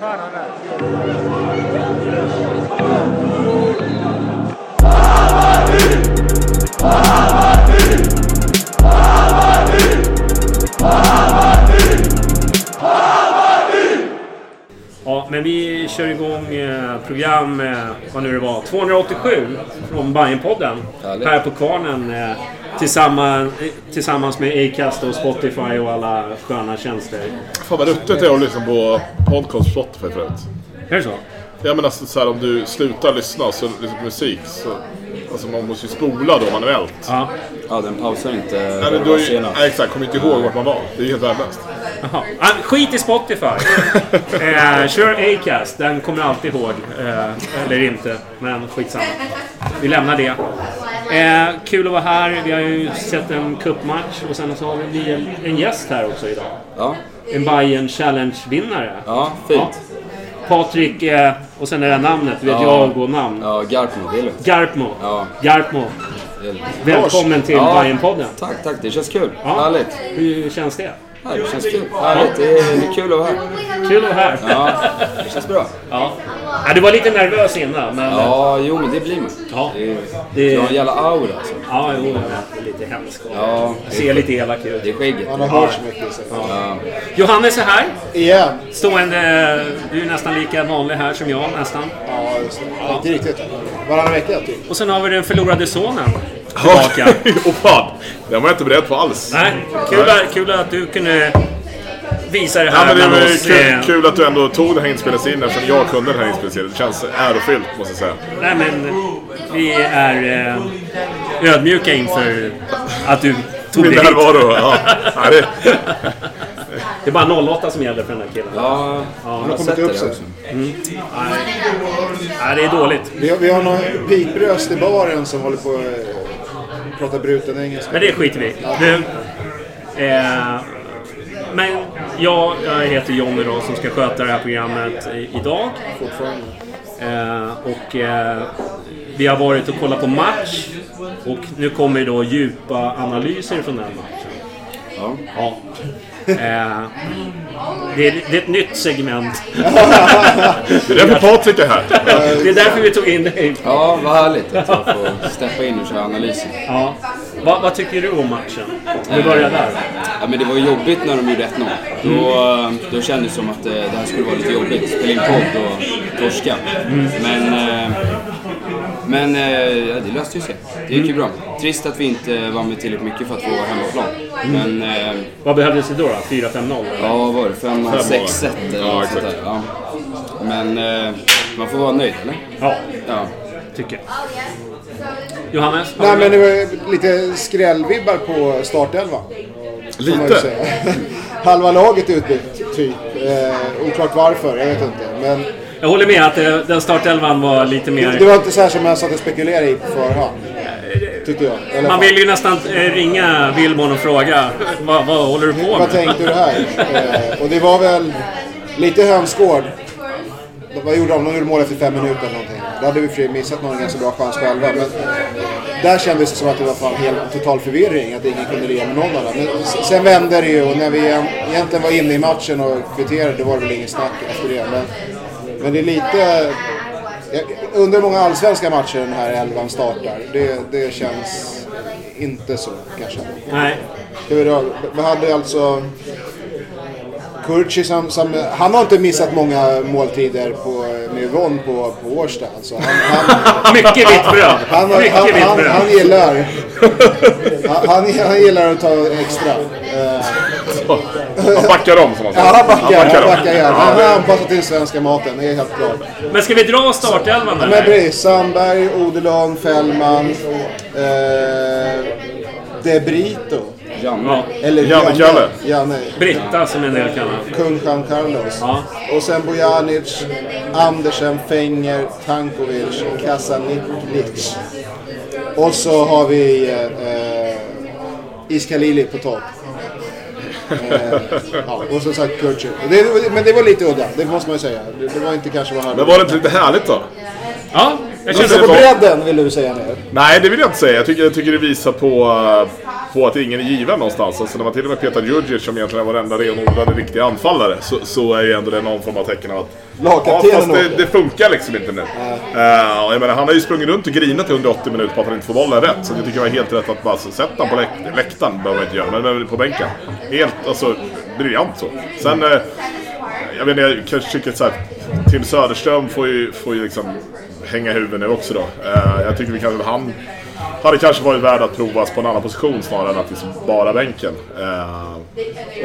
No, no, no. Abadi! Abadi! Abadi! Abadi! Ja, men vi kör igång eh, program, eh, vad nu det var, 287 från Bajenpodden. Här på Kvarnen eh, tillsammans, tillsammans med Acast och Spotify och alla sköna tjänster. Fan vad ruttet det är att lyssna på podcast på Spotify förut. Är det så? Ja men alltså så här, om du slutar lyssna så liksom på musik så... Alltså man måste ju spola då manuellt. Ja. Ja, den pausar inte Nej, ju- senast. nej, exakt, kommer inte ihåg vart man var. Det är ju helt värdelöst. Jaha. Ah, skit i Spotify! eh, kör Acast, den kommer alltid ihåg. Eh, eller inte, men skitsamma. Vi lämnar det. Eh, kul att vara här. Vi har ju sett en cupmatch och sen så har vi en, en gäst här också idag. Ja, En Bayern Challenge-vinnare. ja fint. Patrik, eh, och sen är det namnet. Du vet, Ja. jag och namn. Ja, Garpmo, det är lugnt. Garpmo. Ja. Garpmo. Det är lugnt. Välkommen till Ja. Bajenpodden. Tack, tack. Det känns kul. Ja. Härligt. Hur känns det? Ja, det känns kul. Härligt. Det är, det är kul att vara här. Kul att vara här. Ja, det känns bra. Ja. ja. Du var lite nervös innan, men... Ja, jo men det blir man. Ja. Det är, Det- Du har en jävla aura alltså. Ja, jo, det är lite hemskt. Ja, Ser lite elak ut. det är skägget. Han har hört så mycket. Så. Ja. Johannes är här. Igen. Stående... Du är nästan lika vanlig här som jag, nästan. Ja, just det. Ja, inte riktigt. Varannan vecka typ. Och sen har vi den förlorade sonen. Tillbaka. och fan! Den var jag inte beredd på alls. Nej, kul, att- kul att du kunde visa det Ja, här men det var oss. kul, eh, kul att du ändå tog den här inspelningstiden eftersom jag kunde den här inspelningstiden. Det känns ärofyllt måste jag säga. Nej men vi är eh, ödmjuka inför att du tog Min dig hit. närvaro. Ja. Ja, det, Det är bara 08 som gäller för den här killen. Ja, jag har kommit sett upp sig. också. Nej, det är dåligt. Vi har, vi har någon pipröst i baren som håller på att prata bruten engelska. Men det skiter vi i. Du, eh, Men jag, jag heter Jonny då som ska sköta det här programmet i- idag. Fortfarande. Eh, och eh, vi har varit och kollat på match. Och nu kommer då djupa analyser från den matchen. Ja. Ja. Eh, det, är, det är ett nytt segment. det är därför Patrik är här. Det är därför vi tog in dig. ja, vad härligt att jag får steppa in och köra analysen. Ja. Vad, vad tycker du om matchen? Om vi börjar där. Ja, men det var jobbigt när de gjorde 1-0. Då, då kändes det som att eh, det här skulle vara lite jobbigt. Spela in podd och torska. Men, eh, men ja, det löste ju sig. Det gick ju bra. Trist att vi inte vann med tillräckligt mycket för att få hemmaplan. Men eh, Vad behövdes det då? då? 4-5-0? eller? ja, vad var det? 5-6-1 eller Ja, något sånt exakt. där. Ja. Men eh, man får vara nöjd, eller? Ja, Ja. tycker jag. Johannes? Nej men det var lite skrällvibbar på startelvan. får man ju Lite. säga. Halva laget är utbytt, typ. Eh, oklart varför, jag vet inte. Men Jag håller med att eh, den startelvan var lite det mer... var inte så här som jag satt och spekulerade i på förhand. Tyckte jag. Eller Man vill ju nästan eh, ringa Wilmon och fråga vad, vad håller du på Vad med? tänkte du här? Eh, och det var väl lite hönsgård. vad gjorde de? De gjorde mål efter fem minuter eller någonting. Då hade vi för missat någon ganska bra chans själva. Men där kändes det som att det var fan helt total förvirring. Att ingen kunde lira med någon dem. Men sen vände det ju och när vi egent- egentligen var inne i matchen och kvitterade då var det väl inget snack efter det. Men, men det är lite... Jag undrar hur många allsvenska matcher den här elvan startar. Det, det känns inte så kanske. Nej. Då, vi hade alltså Kurci som, som, han har inte missat många måltider på, med Yvonne på, på Årsta. Alltså han, han, Mycket vitt bröd. han, han, han, han, han gillar han, han, han gillar att ta extra. Han backar om som man säger. ja, han backar, han om. backar gärna. Han har anpassat till svenska maten, det är helt klart. Men ska vi dra startelvan Men eller? precis, Sandberg, Odelon, Fällman, eh, De Brito. Ja. Eller Janne Kalle. Janne. Britta som en del kallar. Kung Juan Carlos. Ja. Och sen Bojanic, Andersen, Fenger, Tankovic, Kasaniklic. Och så har vi eh, Iskalili på topp. Eh, ja, och som sagt. Det, men det var lite udda, det måste man ju säga. Det, det var inte kanske vad han Men var det inte lite härligt då? Ja, jag Så känner på bredden vill du säga nu? Nej, det vill jag inte säga. Jag tycker, jag tycker det visar på, på att ingen är given någonstans. Alltså när man till och med petar Djurdjic som egentligen är varenda renodlade riktiga anfallare så, så är ju ändå det någon form av tecken av att Ja, fast det, det funkar liksom inte nu. Och jag menar, han har ju sprungit runt och grinat i 180 minuter på att han inte får bollen rätt. Så jag tycker det var helt rätt att bara sätta honom på läk- läktaren. behöver man inte göra, men, på bänken. Helt, alltså, briljant så. Sen, eh, jag inte, jag kanske tycker så här, Tim Söderström får ju, får ju liksom hänga huvudet nu också då. Eh, jag tycker vi kan, han hade kanske varit värd att provas på en annan position snarare än att liksom bara bänken. Eh,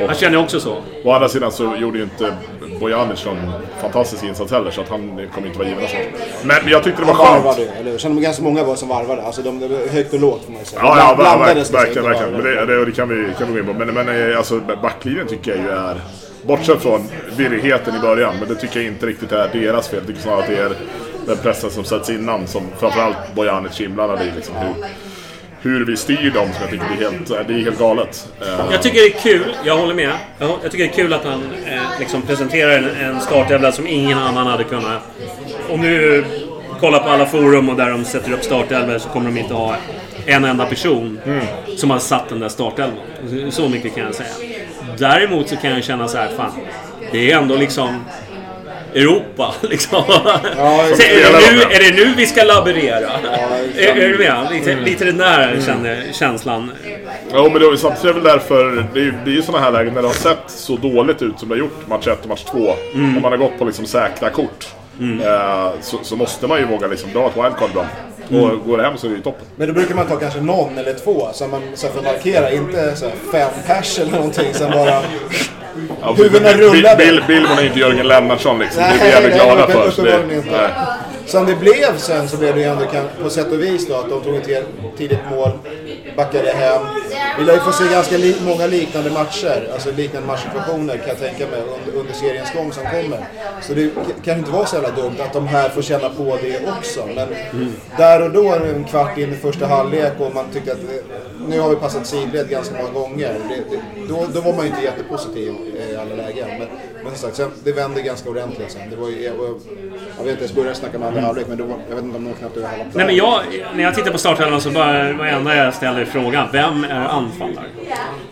Jag känner också så. Å andra sidan så gjorde ju inte Bojanic någon fantastisk insats heller så att han kommer inte vara given sånt. Men jag tyckte det var Han skönt. varvade eller hur? Sen de ganska många var som varvade. Alltså de, de högt och lågt får man ju säga. Ja, ja, Blandades ver- liksom, verkligen, verkligen. Men det, det, det kan, vi, kan vi gå in på. Men, men eh, alltså, backlinjen tycker jag ju är... Bortsett från virrigheten i början, men det tycker jag inte riktigt är deras fel. Jag tycker snarare att det är den pressen som sätts innan som framförallt Bojanic inblandad i. Liksom, hur, hur vi styr dem som jag tycker det är helt, det är helt galet. Eh, Jag tycker det är kul, jag håller med. Jag, tycker det är kul att han eh, liksom presenterar en, en startelva som ingen annan hade kunnat... Om du kollar på alla forum och där de sätter upp startelvor så kommer de inte ha en enda person som har satt den där startelvan. Så mycket kan jag säga. Däremot så kan jag känna så här, fan. Det är ändå liksom... Europa, liksom. Så är, det nu, är det nu vi ska laborera? är, är du med? Lite, lite den där känner, känslan. Ja, men det är samtidigt är det väl därför, det är det är ju sådana här lägen när det har sett så dåligt ut som det har gjort match 1 och match 2. När man har gått på liksom säkra kort. Eh, så, så måste man ju våga liksom dra ett wildcard ibland. Och går det hem så är det ju toppen. Men då brukar man ta kanske någon eller två så man så för att markera. Inte så fem pers eller någonting som bara... Ja, Huvudena Bill- rullade. Bill, Billborn är inte Jörgen Lennartsson liksom. det är vi jävligt glada för. så Det, nej. Som det blev sen så blev det ju ändå kan, på sätt och vis då att de tog ett tidigt mål, backade hem. Vi lär ju få se ganska li, många liknande matcher, alltså liknande matchsituationer kan jag tänka mig under, under seriens gång som kommer. Så det kan inte vara så jävla dumt att de här får känna på det också. Men där och då, en kvart in i första halvlek och man tyckte att eh, nu har vi passat sidled ganska många gånger. Det, det, då, då var man ju inte jättepositiv eh, i alla lägen. Men, men som sagt, sen, det vände ganska ordentligt sen. Det var ju, jag, jag vet inte ens började snacka med andra halvlek men då, var- jag vet inte om de knappt över halva. Nej men jag, när jag tittar på startelvan så bara, var enda jag ställer frågan, vem är anfallare?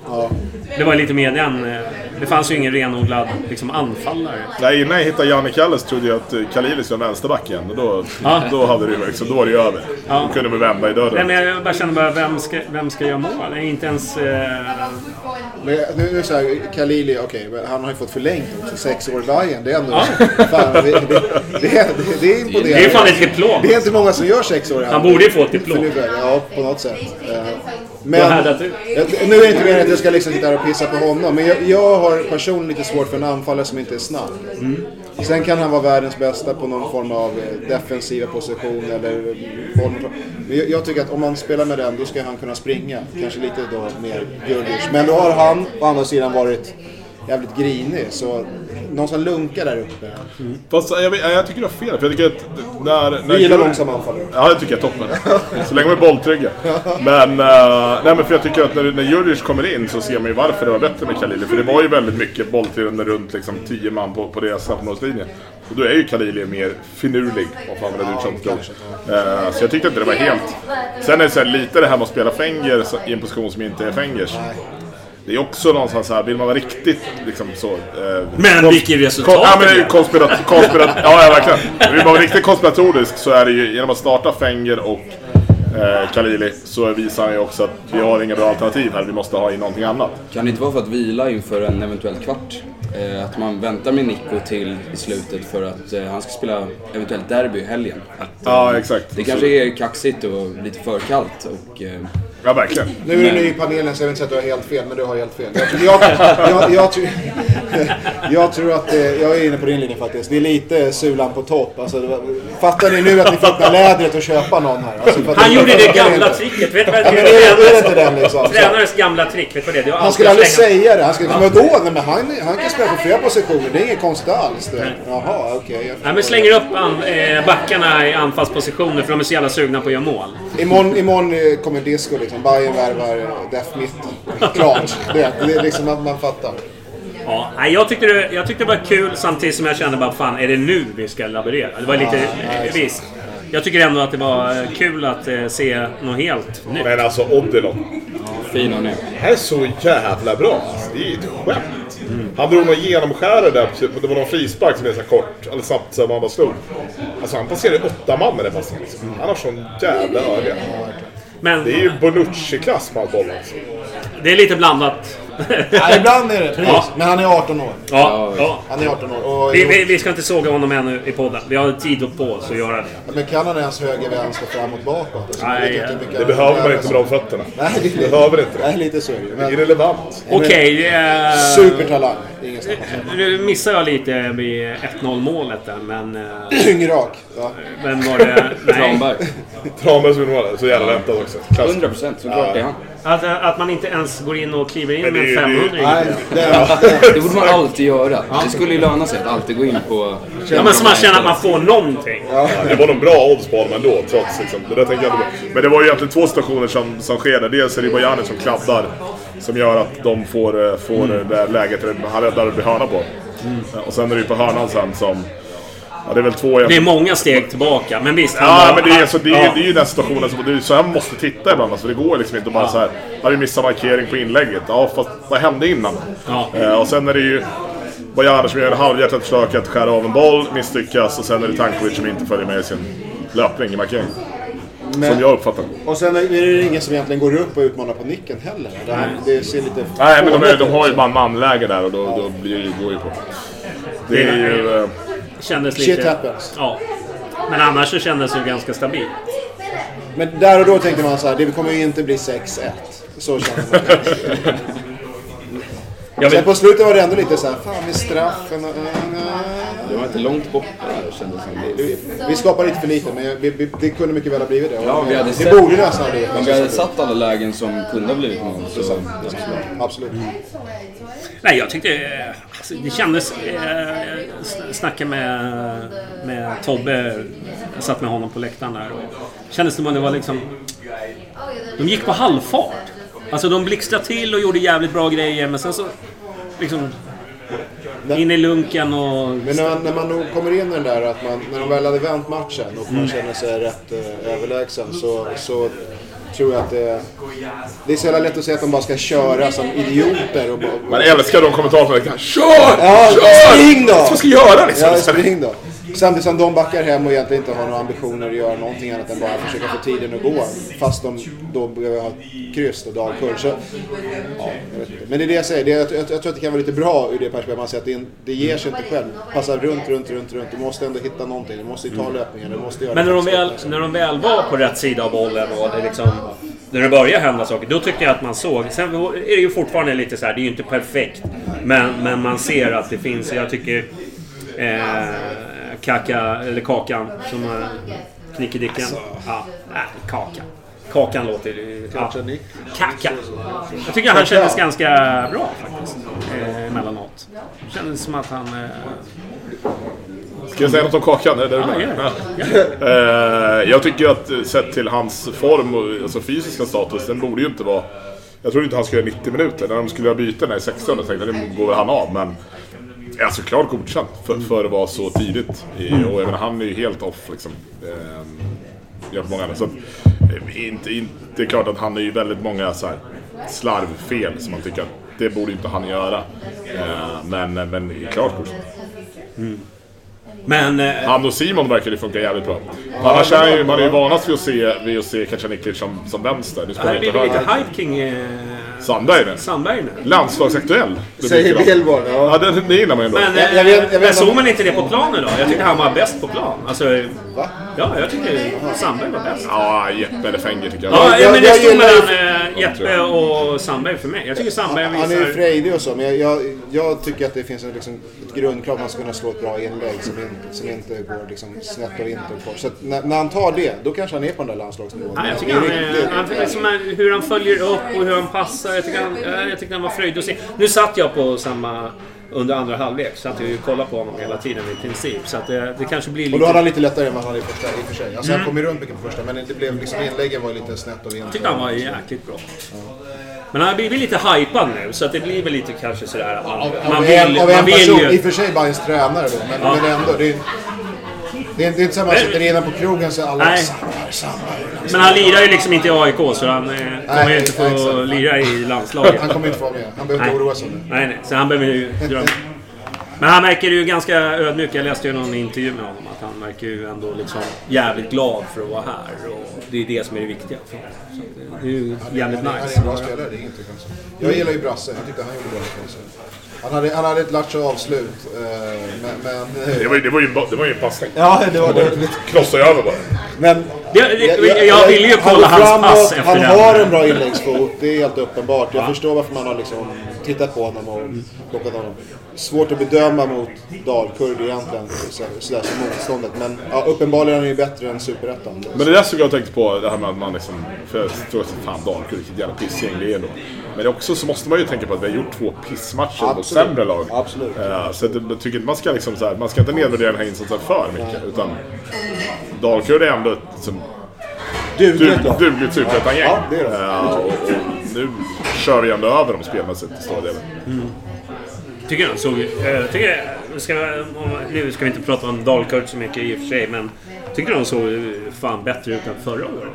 Ja. Det var lite mer den... eh, Det fanns ju ingen renodlad liksom, anfallare. Nej, innan jag hittade Janne Kalles trodde jag att eh, Khalili skulle vara vänsterback igen. Och då, Ja. då, hade det, ju liksom, då var det ju över. Ja. Då kunde vi vända i dörren. Nej, men jag bara känner bara, vem ska, vem ska göra mål? Det är inte ens... Eh, Men nu, nu så här, Khalili, okej, men han har ju fått förlängt också. Sex år i Bayern. Det är ändå... Fan, det, det, det, det, är imponerande. det är fan ett diplom. Det är inte många som gör sex år i Han borde ju få ett diplom. Ja, på något sätt. Eh, Men, nu är det inte meningen att jag ska liksom sitta här och pissa på honom. Men jag, jag har personligen lite svårt för en anfallare som inte är snabb. Sen kan han vara världens bästa på någon form av eh, defensiva position eller boll. Men jag, jag tycker att om man spelar med den, då ska han kunna springa. Kanske lite då mer Djurdjic. Men då har han å andra sidan varit jävligt grinig. Så någon som lunkar där uppe. Fast jag, jag tycker du har fel. För jag tycker att när... när Vi gillar Djur- långsamma anfallare. Ja, det tycker jag är toppen. Så länge vi är bolltrygga. Men, uh, nej, men för jag tycker att när, när Djurdjic kommer in så ser man ju varför det var bättre med Khalili. För det var ju väldigt mycket bolltryggande runt liksom 10 man på, på deras straffområdeslinje. Och då är ju Khalili mer finurlig, om man använder det uttrycket. Uh, så jag tyckte inte det var helt... Sen är det så här, lite det här med att spela Fenger i en position som inte är Fengers. Det är också någonstans så här, vill man vara riktigt liksom så... eh, Men vilket resultat Kon- ja, men det är ju konspirat, konspirat, ja, ja, verkligen. Vill man vara riktigt konspiratorisk så är det ju genom att starta Fenger och eh, Khalili så visar han ju också att vi har inga bra alternativ här, vi måste ha in någonting annat. Kan det inte vara för att vila inför en eventuell kvart? Eh, att man väntar med Nico till i slutet för att eh, han ska spela eventuellt derby i helgen. Att, eh, Ja, exakt. Det kanske är kaxigt och lite för kallt och... Ja, verkligen. Nu är du ny i panelen så jag vill inte säga att du har helt fel, men du har helt fel. Jag, jag, jag, jag, tror- jag tror att, eh, jag är inne på din linje faktiskt. Det är lite sulan på topp. Alltså, fattar ni nu att ni fick lädret att köpa någon här? Alltså, Han gjorde det gamla tricket. Vet du vad det är, är det är? inte den liksom? Så- Tränarens gamla trick, vet du vad det är? Han skulle aldrig säga det. Han skulle, men vadå? Nej, men han, han kan spela på flera positioner. Det är inget konstigt alls. Det. Jaha, okej. förstår. men slänger upp an, eh, backarna i anfallspositioner för de är så jävla sugna på att göra mål. Imorgon, imorgon eh, kommer disco liksom. Bayern värvar Def mitten. Klart. Det, det är liksom att man fattar. Ja, nej, jag, tyckte det, jag tyckte det var kul samtidigt som jag kände bara fan, är det nu vi ska laborera? Det var lite... eh, visst. Jag tycker ändå att det var eh, kul att eh, se något helt nytt. Men alltså Odilon. fin han är. Det här är så jävla bra. Alltså, det är ju ett skämt. Han drog någon genomskärare där, typ, det var någon frispark som är så kort, eller snabbt så man bara slog. Alltså han passerade åtta man med den passningen. Liksom. Han har sån jävla öga. Men Det är ju Bonucci-klass på bollen. Alltså. det är lite blandat. Ja, ibland är det. Precis. Ja. Men han är 18 år. Ja, ja. Han är 18 år. Och, Vi, vi, vi ska inte såga honom ännu i podden. Vi har tid på oss att göra det. Men kan han ens höger, vänster, framåt, bakåt? Alltså, Nej, mycket Det han behöver man inte med de fötterna. Nej, det, Behöver inte det. Nej, lite så är det Irrelevant. Okej. eh, supertalang. Ingenstans. Nu missar jag lite vid 1-0 målet där, men... eh, Yngrak. Ja. Vem var det? Tranberg. Tranberg som mål, så jävla väntat också. Klass. 100% såklart det är han. Att, att man inte ens går in och kliver in med en det är ju- 500 Nej, det, borde man alltid göra. Det skulle ju löna sig att alltid gå in på... Ja, men så man känner att man får någonting. Ja, det var nog bra odds på honom ändå, trots liksom. Det där tänker jag inte. Men det var ju egentligen två situationer som, som sker. Dels är det Bojanic som kladdar, som gör att de får, eh, får det där läget, han räddar hörna på. Ja, Och sen är det ju på hörnan sen som... Ja, det är väl två Det är många steg tillbaka, men visst. han Ja, var- men det är, alltså, det, är, ja. det är ju den situationen som... Det är så här måste titta ibland. Alltså, det går liksom inte bara så här... Har vi missat markering på inlägget? Ja, fast vad hände innan? Ja. Eh, och sen är det ju... Bojanic som gör en halvhjärtat försök att skära av en boll, misslyckas. Och sen är det Tankovic som inte följer med i sin löpning i markering. Som jag uppfattar och sen är det ingen som egentligen går upp och utmanar på nicken heller. Det, här, det ser lite... Nej, men de, är, de har ju man-man-läge där och då, då blir det, går ju på. Det är ju... Kändes Shit lite... happens. Ja. Men annars så kändes det ju ganska stabilt. Men där och då tänkte man så här, det kommer ju inte bli 6-1. Så kände man. Jag Sen på slutet var det ändå lite så här, fan med straffen och... Det var inte långt borta kändes det. Vi, vi skapar lite för lite, men vi, vi, det kunde mycket väl ha blivit det. Ja, vi hade det sett- borde nästan ha blivit Om vi hade satt alla lägen som kunde ha blivit mål så... Absolut. Absolut. nej, jag tyckte... Alltså, det kändes... Eh, jag snackade med, med Tobbe. Jag satt med honom på läktaren där. Och kändes som att det var liksom... De gick på halvfart. Alltså de blixtrade till och gjorde jävligt bra grejer, men sen så... Liksom... In i lunken och... Men när man, när man nog kommer in i den där att man, när de väl hade vänt matchen och man känner sig rätt eh, överlägsen så, så tror jag att det, det är så jävla lätt att säga att de bara ska köra som idioter och bara... Man älskar de kommentatorerna. Kör! Ja, Kör! spring då! Vad ska jag göra liksom? Ja, spring då. Samtidigt som de backar hem och egentligen inte har några ambitioner att göra någonting annat än bara försöka få tiden att gå. Fast de då behöver ha kryss och dagkurs. Så, ja. Men det är det jag säger. Det, jag, jag, jag tror att det kan vara lite bra ur det perspektivet. Man säger att det, en- det ger sig inte själv. Passa runt, runt, runt, runt. Du måste ändå hitta någonting. Du måste ju ta löpningen. Du måste göra Men när de, det. väl, när de väl var på rätt sida av bollen och det liksom... När det började hända saker, då tyckte jag att man såg. Sen är det ju fortfarande lite så här, det är ju inte perfekt. Men, men man ser att det finns, jag tycker... Eh, kaka, eller Kakan, som Knickedicken. Ja, nej, Kakan. Kakan låter ju... Ja. Kaka. Jag tycker han kändes ganska bra faktiskt. Eh, emellanåt. Det kändes som att han... Eh, Ska jag säga något om Kakan? Är det ja, med? gör det. Eh, jag tycker att sett till hans form och alltså fysiska status, den borde ju inte vara... Jag tror inte han skulle göra 90 minuter. När de skulle göra byten i 60 så tänkte jag det går väl han av. Men Ja, såklart godkänt för, för att vara så tidigt. I, och jag menar, han är ju helt off liksom jämfört med många andra. Så att, inte, inte, det är klart att han är ju väldigt många så här, slarvfel som man tycker att det borde inte han göra. Eh, men, men klart kort. Mm. Men... eh, Han och Simon verkar ju funka jävligt bra. Annars är ju, man är ju vanast vid att se, vid att se Kacaniklic som, som vänster. Nu Det spelar här inte blir lite hype kring eh, Sandberg nu. Sandberg nu. Landslagsaktuell. Det Säger. Billborn, ja. Ja, det, det gillar man ju ändå. Men, Jag- eh, jag vet- jag vet men inte såg man inte det på planen då? Jag tyckte han var bäst på plan. Alltså, Va? ja, jag tycker Sandberg var bäst. Ja, Jeppe eller Fenger tycker jag. Ja, jag- men det jag stod mellan eh, Jeppe och Sandberg för mig. Jag tycker Sandberg Han är ju visar... frejdig och så, men jag, jag, jag tycker att det finns en, liksom, ett grundkrav att man ska kunna slå ett bra inlägg som som inte går liksom, snett av interkort. Så att när, när han tar det, då kanske han är på den där landslagsnivån. Ja, jag tycker han, riktigt- han, liksom, hur han följer upp och hur han passar. Jag tycker han, jag tyckte han var fröjd att se. Nu satt jag på samma... Under andra halvlek så att jag ju kollade på honom hela tiden i princip. Så att det, det kanske blir Och lite... då hade han lite lättare än vad han hade i första i och för sig. Alltså Mm. han kom ju runt mycket på första, men det blev liksom, inläggen var ju lite snett av Jag tyckte han var jäkligt bra. Men han har blivit lite hypad nu så att det blir väl lite kanske sådär man, man av vill, en, av en man vill person, i ju... och för sig bara ens tränare då, men, Ja. men ändå. Det är, det är, det är inte så att man sitter inne på krogen så alla Nej. Sandberg, Sandberg. Men han lirar ju liksom inte i AIK så han eh, kommer ju inte få exakt. lira i landslaget. Han kommer inte få vara med. Han behöver inte Nej. oroa sig. Nej, nej. Så han behöver ju. Men han verkar ju ganska ödmjuk. Jag läste ju någon intervju med honom att han verkar ju ändå liksom jävligt glad för att vara här. Och det är det som är det viktiga för honom. Så det är ju jävligt nice. Han är en bra spelare, det är inget konstigt. Jag gillar ju Brasse, jag tyckte han gjorde bra ifrån sig. Han hade, han hade ett lattjo avslut, eh, men... men Det var, ju- det var ju det var ju en passning. ja, det var det. Krossade över bara. Men... Det- det- jag ville ju kolla han hans pass efter Han den. har en bra inläggsfot, det är helt uppenbart. Jag förstår varför man har liksom tittat på honom och plockat honom. Svårt att bedöma mot Dalkurd egentligen, så- sådär som motståndet. Men ja, uppenbarligen är han ju bättre än Superettan. Men det där som jag tänkte på, det här med att man liksom... För jag tror att fan Dalkurd, vilket jävla pissgäng det är då. Men också så måste man ju tänka på att vi har gjort två pissmatcher mot sämre lag. Absolut. Eh, så att jag tycker inte man ska liksom så här, man ska inte nedvärdera den här insatsen för mycket. Utan Dalkurd är ändå ett liksom, Dugligt superettan-gäng. Ja, det är det. Eh, och, och nu kör vi ändå över dem spelmässigt till stora delar. Tycker han såg... Jag tycker... Ska, nu ska vi inte prata om Dalkurd så mycket i och för sig, men... Tycker du de såg eh, fan bättre ut än förra året?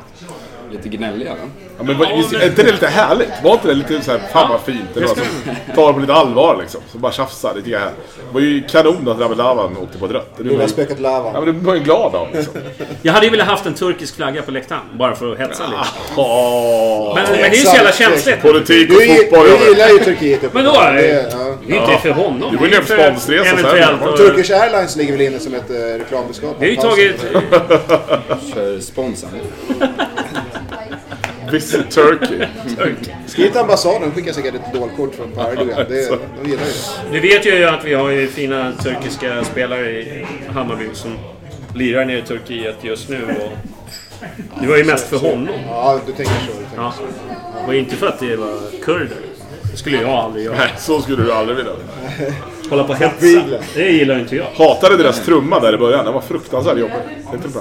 Lite gnälliga va? Ja, men vad- visst, är inte det lite härligt? Var inte det lite så här, fan vad fint? Det var som tar det på lite allvar liksom. Så bara tjafsar lite grann. Det var ju kanon att Rabelavan åkte på ett rött. Det var ju, spökat ja, men det var ju glad av liksom. Jag hade ju velat haft en turkisk flagga på läktaren, bara för att hetsa lite. Åh, Men, men det är ju så jävla känsligt. Politik och fotboll. du jag gillar ju Turkiet Men då? Det, det ja. det är inte för honom. Du ju ner på Det sponsresa sen. Och- Turkish Airlines ligger väl inne som ett eh, reklambudskap. Vi har ju tagit... För sponsorn. Visit Turkey. Skriv till ambassaden, skicka säkert ett dolkort från Paraguay. Det, de gillar ju det. Du vet ju att vi har ju fina turkiska spelare i Hammarby som lirar nere i Turkiet just nu. Och det var ju mest för honom. Ja, du tänker så. Du tänker Ja. så. Var inte för att det var kurder. Det skulle jag aldrig göra. Nej, så skulle du aldrig vilja. Hålla på och hetsa. Det gillar inte jag. Hatade deras trumma där i början. Den var fruktansvärt jobbig.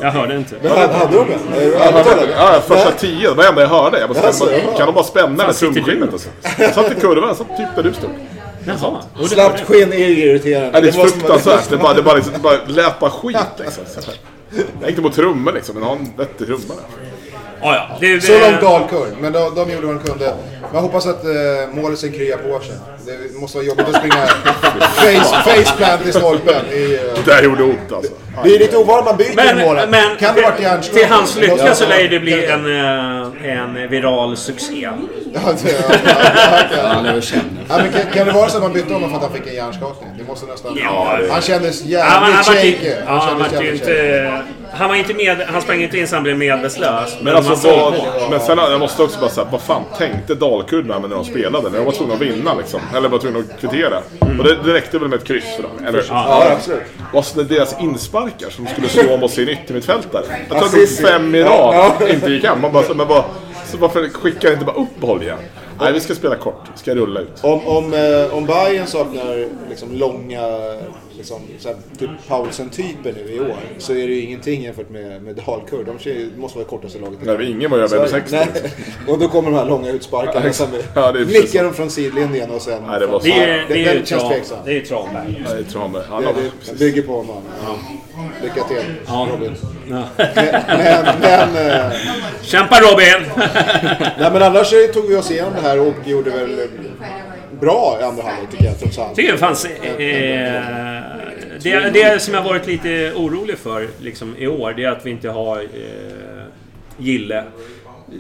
Jag hörde inte. Men hade, hade de den? Ja, första tio, det var det enda jag hörde. Jag bara, Alltså, kan de bara spänna det trumskinnet alltså? Jag satt i kurvan, jag satt typ där du stod. Jaha. Slappt skinn är ju irriterande. Ja, det är fruktansvärt. Det bara, det bara, liksom, det bara lät bara skit liksom. Jag gick inte på trummor liksom, men ha en vettig trumma där. Ja, ja. Det, Så långt Dalkurd, men de, de gjorde vad de kunde. Jag hoppas att uh, målisen kryar på sig. Det måste vara jobbigt att springa face, faceplant i stolpen. I, eh, Det där gjorde ont alltså. det är lite ovanligt man byter Men, målet. men kan det varit hjärnskakning? till hans lycka så lär ju det bli en, eh, en viral succé. Ja, det- ja, ja, Ja, han är väl känd. Ja, men kan, kan det vara så att man bytte honom för att han fick en hjärnskakning? Det måste nästan... Ja, han kändes Ja, men han jävligt var shaky. ju, ja, han var ju inte... Han var inte med... Han sprang inte in så han blev medvetslös. Men, Men alltså, vad, men sen jag måste också bara säga, vad fan tänkte Dalkurd med när de spelade? När de var tvungna att vinna liksom. Eller var tvungna att kvittera. Och det, det räckte väl med ett kryss för dem? Eller? Ja, absolut. Och så deras insparkar som skulle slå i en yttermittfältare. Jag tror att de fem i rad inte gick hem. Man bara, men bara, så varför skickar inte bara upp boll igen? Nej, vi ska spela kort. Vi ska rulla ut. Om, om, eh, om Bayern saknar liksom långa, liksom, så här, typ Paulsen-typer nu i år, så är det ju ingenting jämfört med, med Dalkurd. De ser- måste vara det kortaste laget. Nej, världen. ingen var ju över Så- 60. nej. Och då kommer de här långa utsparkarna. Ja, som ja, är nickar de från sidlinjen och sen... Nej, det var så. Det är, det är ju tveksam. det är Tranberg. Han Det, det bygger på honom. Lycka till Ja. Robin. Ja. Men, men, men, eh, Kämpa Robin! nej, men annars tog vi oss igenom det här och gjorde väl bra i andra halvlek tycker jag trots allt. tycker det fanns... Eh, det, det som jag varit lite orolig för liksom, i år, det är att vi inte har eh, Gille.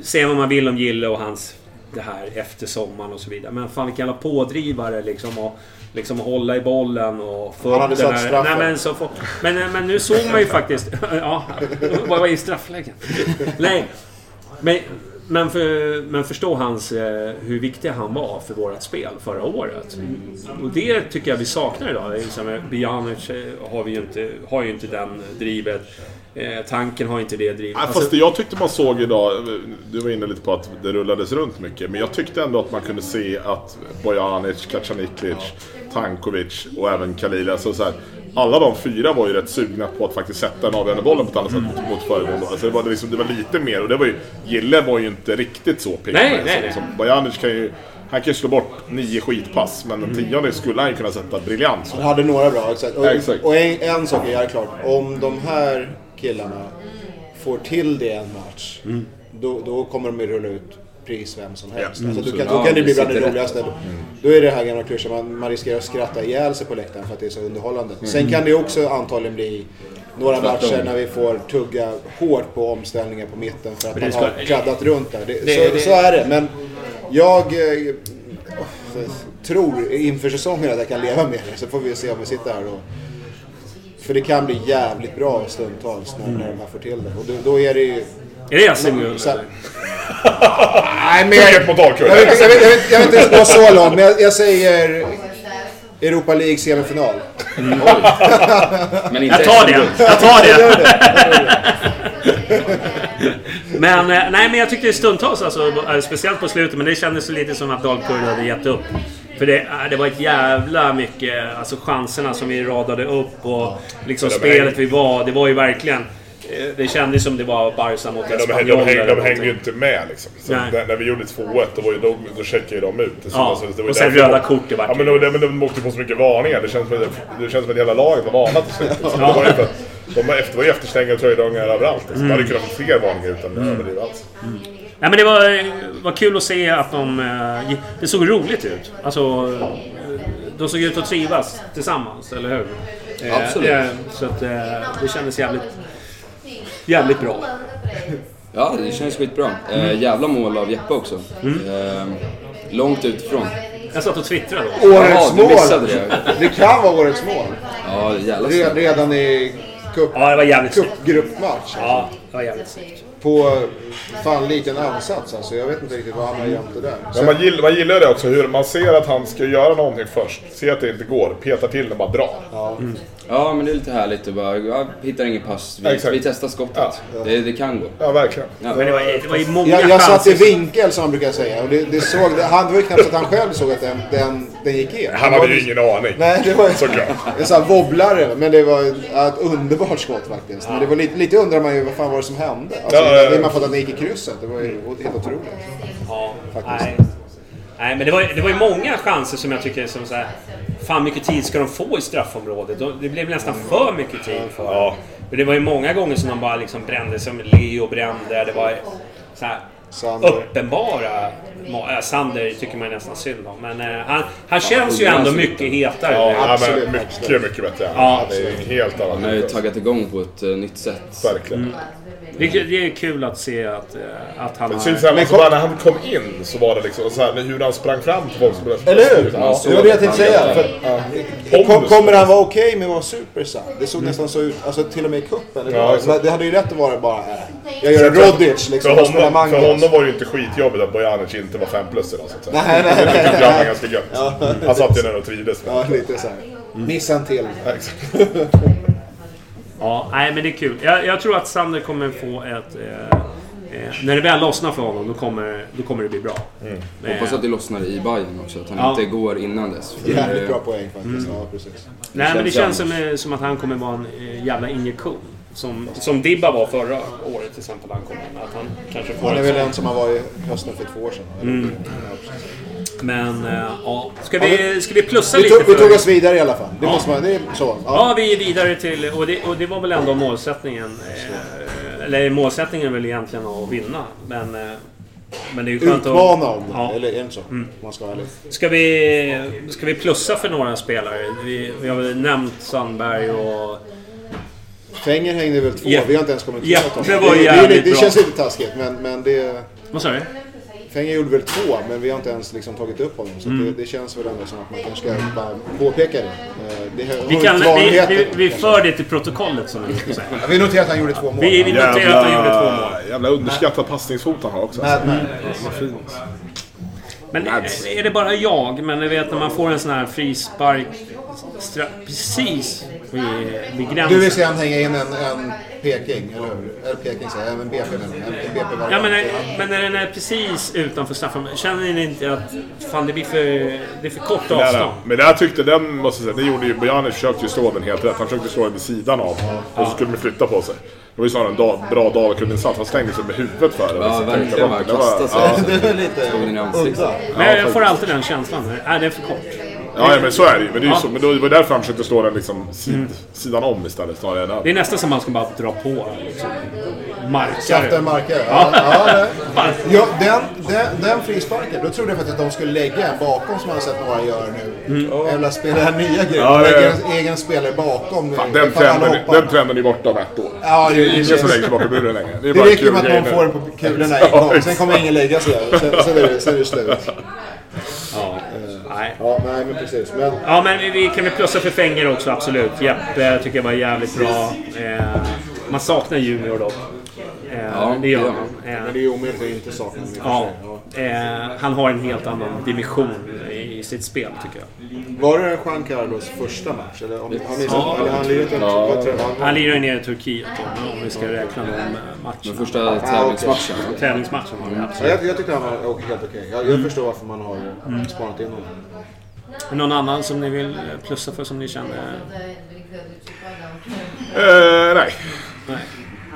Säga vad man vill om Gille och hans... Det här efter sommaren och så vidare. Men fan vilken jävla pådrivare liksom. Och, liksom hålla i bollen och få Han hade den satt straffen. Nej, men, så få, men, men nu såg man ju faktiskt... ja, vad var i straffläget? Nej. Men, men, för, men förstå hans, eh, hur viktig han var för vårt spel förra året. Och det tycker jag vi saknar idag. Liksom, Bjanic eh, har, vi ju inte, har ju inte den drivet. Eh, tanken har inte det drivet. Nej, Alltså, fast det jag tyckte man såg idag, du var inne lite på att det rullades runt mycket, men jag tyckte ändå att man kunde se att Bojanic, Kacaniklic, Tankovic och även Khalil, alltså så här, alla de fyra var ju rätt sugna på att faktiskt sätta den avgörande bollen på ett annat sätt mot, mot föregående. Alltså det, var, det, liksom, det var lite mer, och det var ju, Gille var ju inte riktigt så pigg. Nej, med, nej, så nej. Liksom, Bojanic kan ju, han kan ju slå bort nio skitpass, men den tionde skulle han ju kunna sätta briljant. Han hade några bra, exakt. Och, Ja, exakt. och en, en sak är jävligt klart. Om de här killarna får till det en match, då, då kommer de ju rulla ut pris vem som helst. Ja, alltså, då, så- kan, då ja, kan det bli bland det roligaste. Då är det här gamla klyschan, man, man riskerar att skratta ihjäl sig på läktaren för att det är så underhållande. Sen kan det också antagligen bli några Tvärtom. matcher när vi får tugga hårt på omställningar på mitten för att man har kladdat runt där. Det, Det- så, det- så är det, men jag eh, tror inför säsongen att jag kan leva med det. Så får vi se om vi sitter här och... För det kan bli jävligt bra stundtals när, när de här får till det. Och då, då är det ju... är det eller? Nej, men mot Dalkurd. jag, vet, jag, vet, jag, vet, jag vet inte gå så långt, men jag, jag säger Europa League semifinal. Men inte Jag tar det! Jag tar Jag det! det. Men, eh, nej, men jag tyckte stundtals, alltså, eh, speciellt på slutet, men det kändes lite som att Dalkurd hade gett upp. För det, eh, det var ett jävla mycket, alltså chanserna som vi radade upp och liksom spelet vi var. Det var ju verkligen... eh, Det kändes som det var Barca mot de, Espanyol de, de, häng, de hängde ju inte med liksom. Så när, när vi gjorde 2-1 då, var ju, då, då checkade ju de ut. Det Ja, alltså, det var och sen röda de- kort, det vart Ja men, de, men de åkte på så mycket varningar. Det känns som, att- det känns som att hela laget var varnat till slut. Liksom. Det var de var efter, var ju efterstängda och tröjdragningar överallt. Liksom. Mm. Man hade kunnat få fler varningar utan att överdriva alls. Nej, men det var, var kul att se att de... eh, Det såg roligt ut. Alltså... eh, De såg ut att trivas tillsammans, eller hur? Eh, Absolut. eh, Så att eh, det kändes jävligt... Jävligt bra. Ja, det känns skitbra. Eh, jävla mål av Jeppe också. Eh, långt utifrån. Jag satt och twittrade då. Årets mål! det. Det kan vara årets mål. Ja, jävla Red, redan i cup, Ja, det var jävligt cupgruppmatch. Ja, det var jävligt snyggt. På fan liten ansats alltså. Jag vet inte riktigt vad han har gömt det där. Men Sen, man gillar, man gillar det också, hur man ser att han ska göra någonting först. Ser att det inte går, petar till och bara drar. Ja, men det är lite härligt att bara, ja, hittar ingen pass. Vi, Exakt. vi testar skottet. Ja. Det, det kan gå. Ja, verkligen. Ja. Men det var, det var ju många jag, jag satt i vinkel som man brukar säga. Och det, det, såg, det, han, det var ju knappt så att han själv såg att den, den, den gick in. Han hade ju ingen aning. Nej, det var Såklart. en sån här wobblare. Men det var ett underbart skott faktiskt. Men det var lite, lite undrar man ju vad fan var det som hände. Alltså, Ja, ja, ja. Man fått att den gick i krysset. Det var ju helt otroligt. Ja, Faktiskt. nej. nej, men det var, det var ju många chanser som jag tycker som så här. Fan mycket tid ska de få i straffområdet? De- Det blev nästan för mycket tid för. Ja. Men det var ju många gånger som de bara liksom brände, som Leo brände. Det var så här Sander. uppenbara... äh, Sander tycker man nästan synd om. Men eh, han, han känns ju han ändå mycket hetare. Ja, ja, Absolut, men mycket, mycket bättre. Ja, det är helt annan Han har ju taggat igång på ett eh, nytt sätt. Verkligen. Det, det är kul att se att, eh, att han Det har... Men alltså, kom- bara när han kom in så var det liksom så här, hur han sprang fram till folk som Eller hur? Ja. Det var det jag tänkte säga. För, kom, Pondus. kommer han vara okej med att vara supersub? Det såg nästan så ut, alltså till och med i cupen. Ja, Ja, exakt. det hade ju rätt att vara bara, äh, jag gör en Rodic liksom för, honom, för honom var det ju inte skitjobbigt att Bojanic inte var 5 plus idag så att säga. Nej, nej, Det nej, tyckte nej. ganska gött. Han satt ju där och trivdes med Ja, lite såhär. Missa en till. Ja, nej men det är kul. Jag, jag tror att Sander kommer få ett... Eh, Eh, när det väl lossnar för honom, då kommer, då kommer det bli bra. Eh, Hoppas att det lossnar i Bayern också, att han Ja. inte går innan dess. För, Jävligt bra poäng faktiskt. Mm. Ja, precis. Nej, men det känns som, eh, som att han kommer vara en jävla injektion. Som, som Dibba var förra året till exempel. Han kom in. Att han kanske får Han är väl den som har varit i hösten för två år sedan. Mm. Men eh, ja, ska vi, ska vi plussa Vi lite tog, vi tog oss vidare i alla fall. Det Ja. måste man, det är så. Ja, Ja. vi är vidare till... Och det, och det var väl ändå målsättningen. Eh, eller målsättningen är väl egentligen att vinna. Men, eh, men det är ju skönt Utmana om det. Ja. Mm. Eller inte så? Om man ska vara ärlig. Ska vi, ska vi plussa för några spelare? Vi, vi har väl nämnt Sandberg och... Fenger hängde väl två. Ja. Vi har inte ens kommenterat Ja, dem. det det, det, det känns lite taskigt men, men det... Vad sa du? Fenger gjorde väl två, men vi har inte ens liksom tagit upp honom. Så Mm. det, det känns väl ändå som att man kanske ska bara påpeka det. Eh, det har Vi, kan, vi, vi, vi för det till protokollet som vi säga. Ja, Vi noterar att han gjorde två mål. Vi, vi noterar att han gjorde två mål. jävla underskattad passningsfot han har också. Madman. Vad fint. Men är är det bara jag? Men ni vet när man får en sån här frispark precis vid, vid gränsen. Du vill se han hänga in en, en Peking, eller hur? Eller Peking säger jag, en BP menar BP Ja, men, men när den är precis utanför straffområdet, känner ni inte att fan, det blir för, det är för kort Det där, avstånd? men det här tyckte den, måste jag säga, det gjorde ju, Bojanic försökte ju slå den helt rätt. Han försökte slå den vid sidan av. Och så skulle de flytta på sig. Det var ju snarare en dag, bra Dalkurd-insats. Han slängde sig med huvudet för det. Ja, verkligen. jag Bara bara, det var- kasta sig. ja. Det är lite den udda. Men jag får alltid den känslan. Nej, det är för kort. Ja, ja, men så är det ju. Men det, är ju Ja. så, men då, det var därför han försökte slå den liksom sid, sidan om istället. Snarare än Det är nästan som man ska bara dra på liksom, markare. markare. Ja, ja, det. ja, den, den, den frisparken, då trodde jag faktiskt att de skulle lägga en bakom som man har sett några göra nu. Eller spela den nya grejen. Ja, ja, ja. Lägga en egen spelare bakom. Fan, den, trenden, den trenden är borta om ett år. Ja, det, är ingen som lägger sig bakom buren längre. Det, är det räcker med att grejer någon får den på kulorna en Ja, gång. Sen kommer ingen lägga sig där. Sen, sen, är, det, sen är det slut. Ja. Nej. Ja, men precis. Men Ja, men vi, vi kan väl plussa för Fenger också, absolut. Jeppe tycker jag var jävligt bra. Eh, man saknar Junior dock. Eh, Ja, det gör man. men Eh, det är ju omöjligt att inte sakna honom ja. Ja. Eh, han har en helt annan dimension i sitt spel, tycker jag. Var det Juan Carlos första match? Eller om, har ni sett? Ja. Eller han tror jag? Han lirar ju nere i Turkiet då, om vi ska räkna de eh, matcherna. Den första tävlingsmatchen. Tävlingsmatchen var det Ja, absolut. jag, jag tyckte han var helt okej. Jag, jag förstår varför man har spanat in honom. Någon annan som ni vill plussa för som ni känner? Eh, nej. Nej.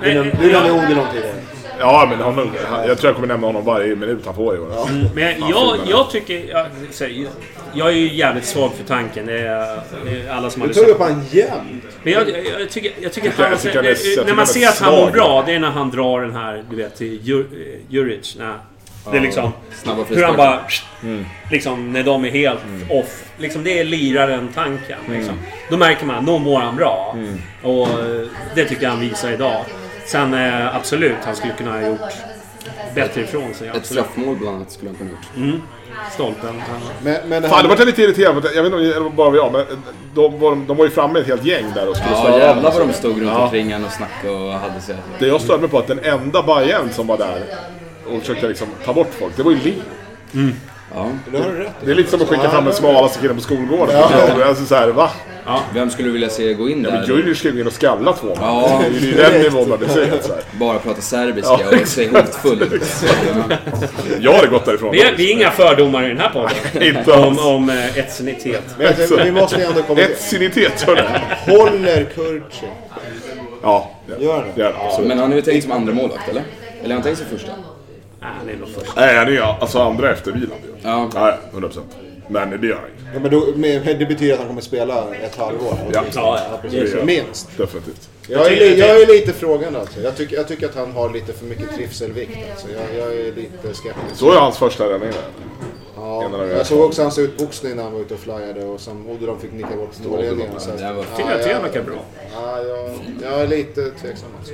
Du nämnde du nämnde Odilon tidigare. Ja, men han, jag tror jag kommer nämna honom varje minut han får i år. Mm, Men jag, jag, jag tycker... Jag, här, jag är ju jävligt svag för tanken. Det är, det är alla som har Du lyssnat. upp han jämt. Men jag, jag, tycker, jag tycker att Jag han... tycker han är- jag tycker när man ser att han mår bra, det är när han drar den här, du vet, till Jur- eh, Juric. När, det är liksom... Snabba Hur han bara... Liksom, när de är helt off. Liksom, det är liraren-tanken. Liksom. Då märker man, då mår han bra. Och eh, det tycker jag han visar idag. Sen eh, absolut, han skulle kunna ha gjort bättre ifrån sig. Ett straffmål bland annat skulle han kunna gjort. Stolpen. Han, Men, men det Fan, det var jag lite irriterad. Jag vet inte om bara jag, men de var, de var ju framme ett helt gäng där och skulle Ja jävlar vad de stod runt Ja. omkring och snackade och hade sig. Det jag störde mig på att den enda Bajen som var där och försökte liksom ta bort folk, det var ju Leo. Ja. det är lite som att skicka fram den smalaste killen på skolgården. Ja. Alltså så här, va? Vem skulle du vilja se gå in Ja, där? Junior ska ju in och skalla två. Ja. Det är ju den nivån man vill se. Bara prata serbiska Ja, och se hotfull ut. Jag hade gått därifrån. vi, är, vi är inga fördomar i den här podden. Inte om, om eh, etnicitet. Vi måste ändå komma till... Etnicitet, hör du? Håller Kurci? Ja, det Gör han det? Men han är ju tänkt som andra målvakt eller? Eller har han tänkt som första? Nej, det är nog först. Nej, han är ju alltså andra efter Wieland ju. Ja. Nej, 100%. Men det gör han ju. Ja, men då, men det betyder att han kommer spela ett halvår? Ja. Ja, ja. precis. Minst. Definitivt. Jag är, jag är lite frågande alltså. Jag tycker, jag tycker att han har lite för mycket trivselvikt alltså. jag, jag är lite skeptisk. Så är hans första räddning. Ja, jag såg också hans utboxning när han var ute och flyade och som Odilon fick nicka bort målledningen. att- Det var- Ja, 4-3 jag- verkar bra. Ja, jag, jag är lite tveksam alltså.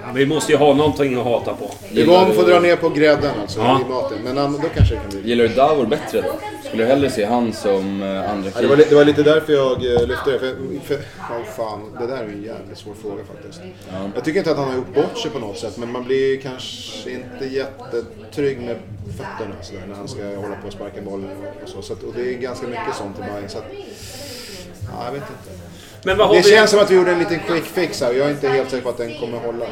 Ja, vi måste ju ha någonting att hata på. Yvonne får dra ner på grädden alltså Ja. i maten. Men um, då kanske det kan bli... Gillar du Davor bättre då? Skulle du hellre se han som eh, andra Ja, det, var, li- det var lite därför jag eh, lyfte det. För, för, oh, fan, det där är en jävligt svår fråga faktiskt. Jag tycker inte att han har gjort bort sig på något sätt. Men man blir kanske inte jättetrygg med fötterna så där, när han ska hålla på och sparka bollen och så. så att, och det är ganska mycket sånt i Bayern. Så att, ja, jag vet inte. Men vad har Det vi... känns som att vi gjorde en liten quick fix här och jag är inte helt säker på att den kommer hålla.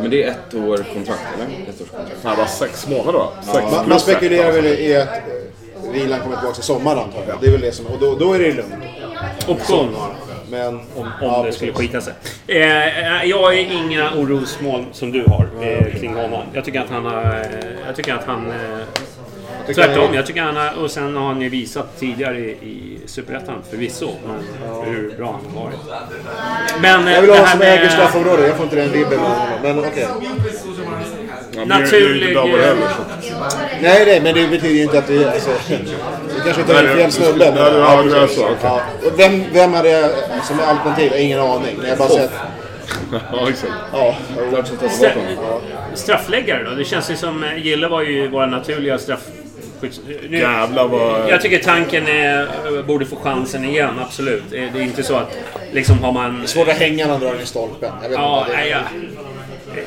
Men det är ett år kontrakt, eller? Ett års kontrakt. Nej, bara sex månader då. Sex Man, man spekulerar ett, väl i att eh, vilan kommer tillbaka i sommar antar jag. Det är väl det som, och då, då är det lugnt. Option Men Om, om ja, det skulle skita sig. Eh, jag har inga orosmoln som du har eh, kring honom. Jag tycker att han har... Eh, jag tycker att han... Tycker tvärtom. han- Jag tycker han har... Och sen har han ju visat tidigare i, i Superettan förvisso. Men hur bra han har varit. Men eh, Jag vill det ha här som äger straffområdet. Jag får inte den vibben av honom. Men okej. Ja, men det är ju inte naturlig-. Nej, nej, men det betyder ju inte att vi... Alltså, vi kanske inte är Nej, fel det- snubbe. Ja, ja, det är så, okej. Ja, och vem, vem hade jag som alternativ? Ingen aning. Men jag har bara sett... Ja, exakt. Ja, honom. Straffläggare då? Det känns ju som... eh, Gille var ju vår naturliga Nu, Jävlar vad... Jag tycker tanken är, borde få chansen igen, absolut. Det är inte så att liksom har man... svårt att hänga när han drar den i stolpen. Jag vet Ja, inte. nej, ja.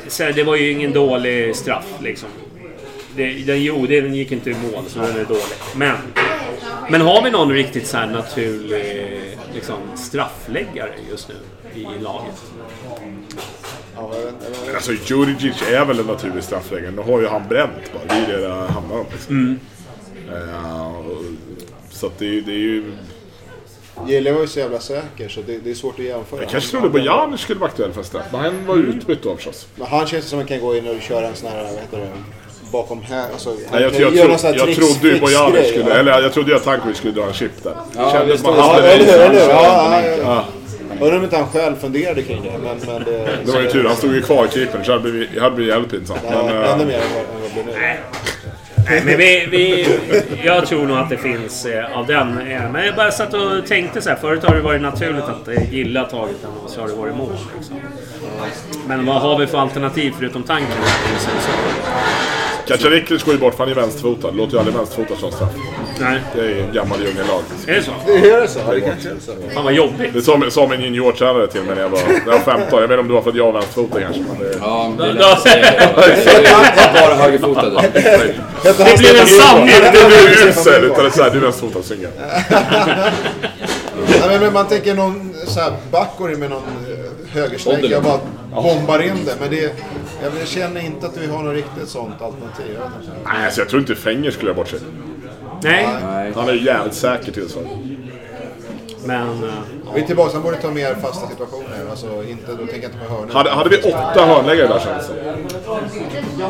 Så det var ju ingen dålig straff liksom. Det, den, jo, den gick inte i mål, så den är dålig. Men, men har vi någon riktigt så här naturlig liksom, straffläggare just nu i laget? Alltså Djurdjic är väl en naturlig straffläggare. Nu har ju han bränt bara. Det är ju det det handlar om. Liksom. Eh, och- så att det, är ju- det är ju... Gille var ju så jävla säker så det, det är svårt att jämföra. Jag kanske trodde Bojanic skulle vara aktuell för en straff. Men han var utbytt då förstås. Men han känns som att han kan gå in och köra en sån här, vad heter det, bakom här. Alltså, Nej, jag, jag, tro, jag tricks- trodde ju Bojanic skulle, ja. eller jag trodde ju att Tankovic skulle dra en chip där. Det Ja, kändes han Ja, eller hur? Eller hur? Ja, Ja, ja, ja. Ja, Undrar om inte han själv funderade kring det. Men, men det, det var ju tur. Han stod ju kvar i keepern så det hade blivit, jävligt pinsamt. Ja, Men, ännu eh, mer än vad, än vad det blir nu. Nej, men vi, vi, jag tror nog att det finns eh, av den. Eh, men jag bara satt och tänkte så här. Förut har det varit naturligt att eh, Gilla taget den och så har det varit mål. Liksom. Men vad har vi för alternativ förutom tanken? Kacaniklic går ju bort för han är vänsterfotad. Låter ju aldrig vänsterfotad slå straff. Nej, Det är ju en gammal djungellag. är det så? Det är det så? Ja, det kanske är så. Fan vad jobbigt. Det sa, sa min juniortränare till mig när jag var, när jag var 15. Jag vet inte om det var för att jag var vänsterfotad kanske. Men det, Ja, det är Då- lätt att säga. Bara högerfotade. Det blev en sanning! det blev ju usel utan det är såhär, du är vänsterfotad singel. Ja, men, men man tänker någon så här back går in med någon eh, högerslägga jag bara bombar in det. Men det, jag känner inte att vi har något riktigt sånt alternativ. Nej, alltså jag tror inte Fenger skulle göra bort sig. Nej, Nej. Han är ju jävligt säker till så. men... Vi är tillbaka, han borde ta mer fasta situationer. Alltså, inte, då tänker jag inte på hörnor. Hade, hade vi åtta hörnläggare där känns.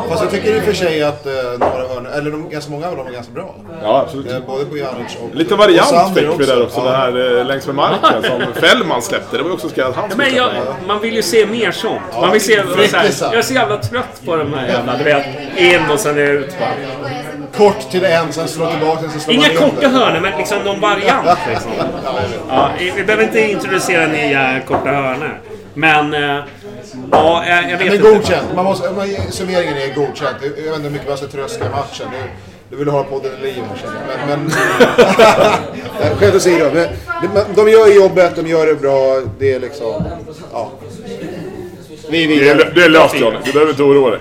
Fast jag tycker i och för sig att eh, några hörnor, eller de, ganska många av dem var ganska bra. Ja, absolut. Eh, både på Janic och Lite variant fick vi där också. Ja. Det här eh, längs med marken som Fällman släppte. Det var ju också han Ja, men jag, man vill ju se mer sånt. Man vill se, så här, jag är så jävla trött på de här jävla, du vet, in och sen ut. bara. Kort till en, sen slå tillbaka, sen slår Inga korta hörnor, men liksom någon variant. Liksom. Ja, vi behöver inte introducera nya korta hörnor. Men... eh, Ja, jag, jag vet Men inte. godkänt. Man måste, man, summeringen är godkänt. Jag vet inte hur mycket man ska tröska matchen. Du, du vill ha podden i liv. Men... Skämt åsido. Men, de, gör jobbet, de gör det bra. Det är liksom... Ja. Vi är Det är, det är löst Johnny. Du behöver inte oroa dig.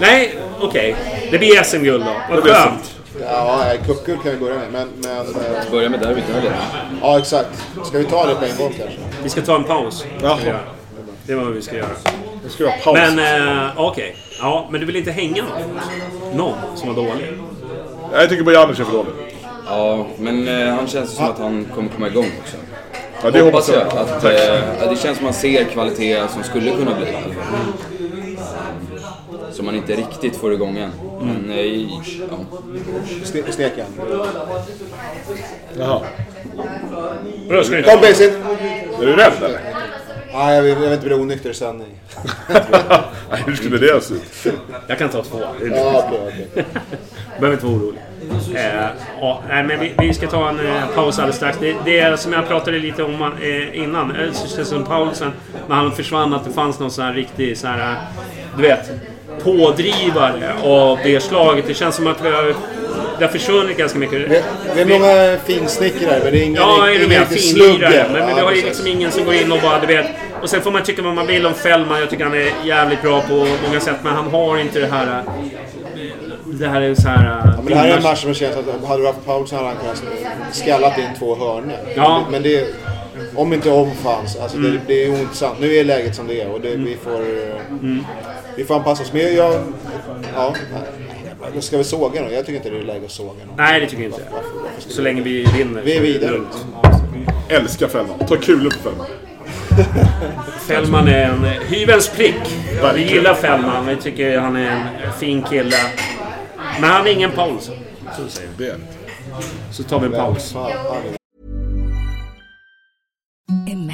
Nej, okej. Det blir SM-guld då. Vad skönt. Ja, nej, cupguld kan vi börja med. Men, men eh, Börja med derbyt eller? ja, exakt. Ska vi ta det på en gång kanske? Vi ska ta en paus. Jaha. Det är vad vi ska göra. Nu ska vi ha paus. Men eh, okej. Ja, men du vill inte hänga någon? Någon som var dålig? Jag tycker Bojanic är för dålig. Ja, men eh, han känns som att han kommer komma igång också. Ja, det hoppas jag. Att, eh, det känns som att man ser kvalitet som skulle kunna bli. Som man inte riktigt får igång än. Men eh, ja. Ste- Steken. Jaha. Kom Basin! Är du rädd eller? Nej, jag vill, jag vill inte bli onykter sändning. Nej, hur skulle det se ut? Jag kan ta två. Ja, okej, okej. behöver inte vara orolig. Eh, ja, men vi, vi ska ta en eh, paus alldeles strax. Det, det är som jag pratade lite om eh, innan. Eh, känns som Paulsen, när han försvann, att det fanns någon sån här riktig så här, eh, du vet, pådrivare av det slaget. Det känns som att vi har, det har försvunnit ganska mycket. Vi, vi är många finsnickare, men det är ingen, Ja, är med? riktig Finlirare. Men, men Ja, vi har ju liksom ingen som går in och bara, du vet. Och sen får man tycka vad man vill om Fällman. Jag tycker han är jävligt bra på många sätt. Men han har inte det här... Det här är så här... eh, Men det här är en match som det känns att hade du haft paus hade han kunnat skallat in två hörnor. Ja. Men det, Om inte om fanns. Alltså det, det är ointressant. Nu är läget som det är och det, vi får... eh, Vi får anpassa oss. Men jag... ja, nej. Ska vi såga då? Jag tycker inte det är läge att såga någon. Nej, det tycker jag inte. Varför, varför Så länge vi vinner. Vi är vidare. Älskar Fällman. Ta kulor på Fällman. Fällman är en hyvens prick. Vi gillar Fällman. Vi tycker han är en fin kille. Men han är ingen Paulsson. Så säger vi. Det är Så tar vi en paus. Fan, fan.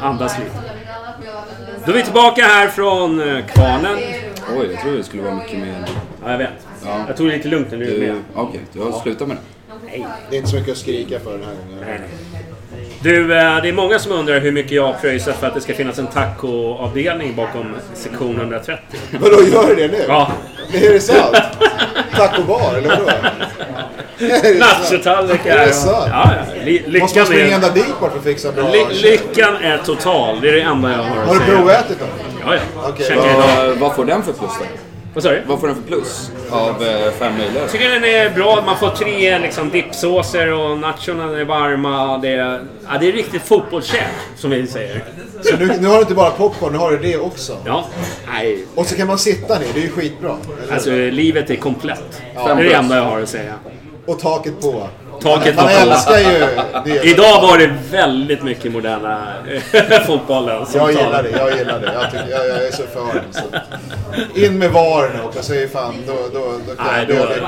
Andas lite. Då är vi tillbaka här från eh, Kvarnen. Oj, jag trodde det skulle vara mycket mer... Ja, jag vet. Ja. Jag tog det lite lugnt nu. Du, med. Okej, du har slutat med det? Det är inte så mycket att skrika för den här gången. Nej, nej. Du, eh, det är många som undrar hur mycket jag har pröjsat för att det ska finnas en tacoavdelning bakom sektion 130. Vadå, gör det nu? Ja, Är det sant? Taco bar, eller vadå? Är det sant? nachotallrikar. Är det sant? Ja, ja. Li- Måste man springa är, ända dit bort för att fixa bra ly- lyckan är total. Det är det enda jag har att Har du säga. provätit då? Ja, ja. Idag. Vad, vad får den för plus då? Vad sa du? Vad får den för plus av eh, fem möjliga? Jag tycker den är bra. Man får tre liksom, dipsåser och nachorna är varma. Det är, ja, det är riktigt fotbollskäk, som vi säger. Så nu, nu har du inte bara popcorn, nu har du det också. Ja. Nej, Och så kan man sitta ner, det är ju skitbra. Eller? alltså livet är komplett. det är det enda jag har att säga. Och taket på. Taket var på. älskar ju det. Idag var det väldigt mycket moderna eh, fotbollen. Jag gillar det, jag gillar det. Jag, tycker, jag, jag är så för. Så. In med VAR nu och jag säger fan, då, då, då kan Nej, jag äcklig.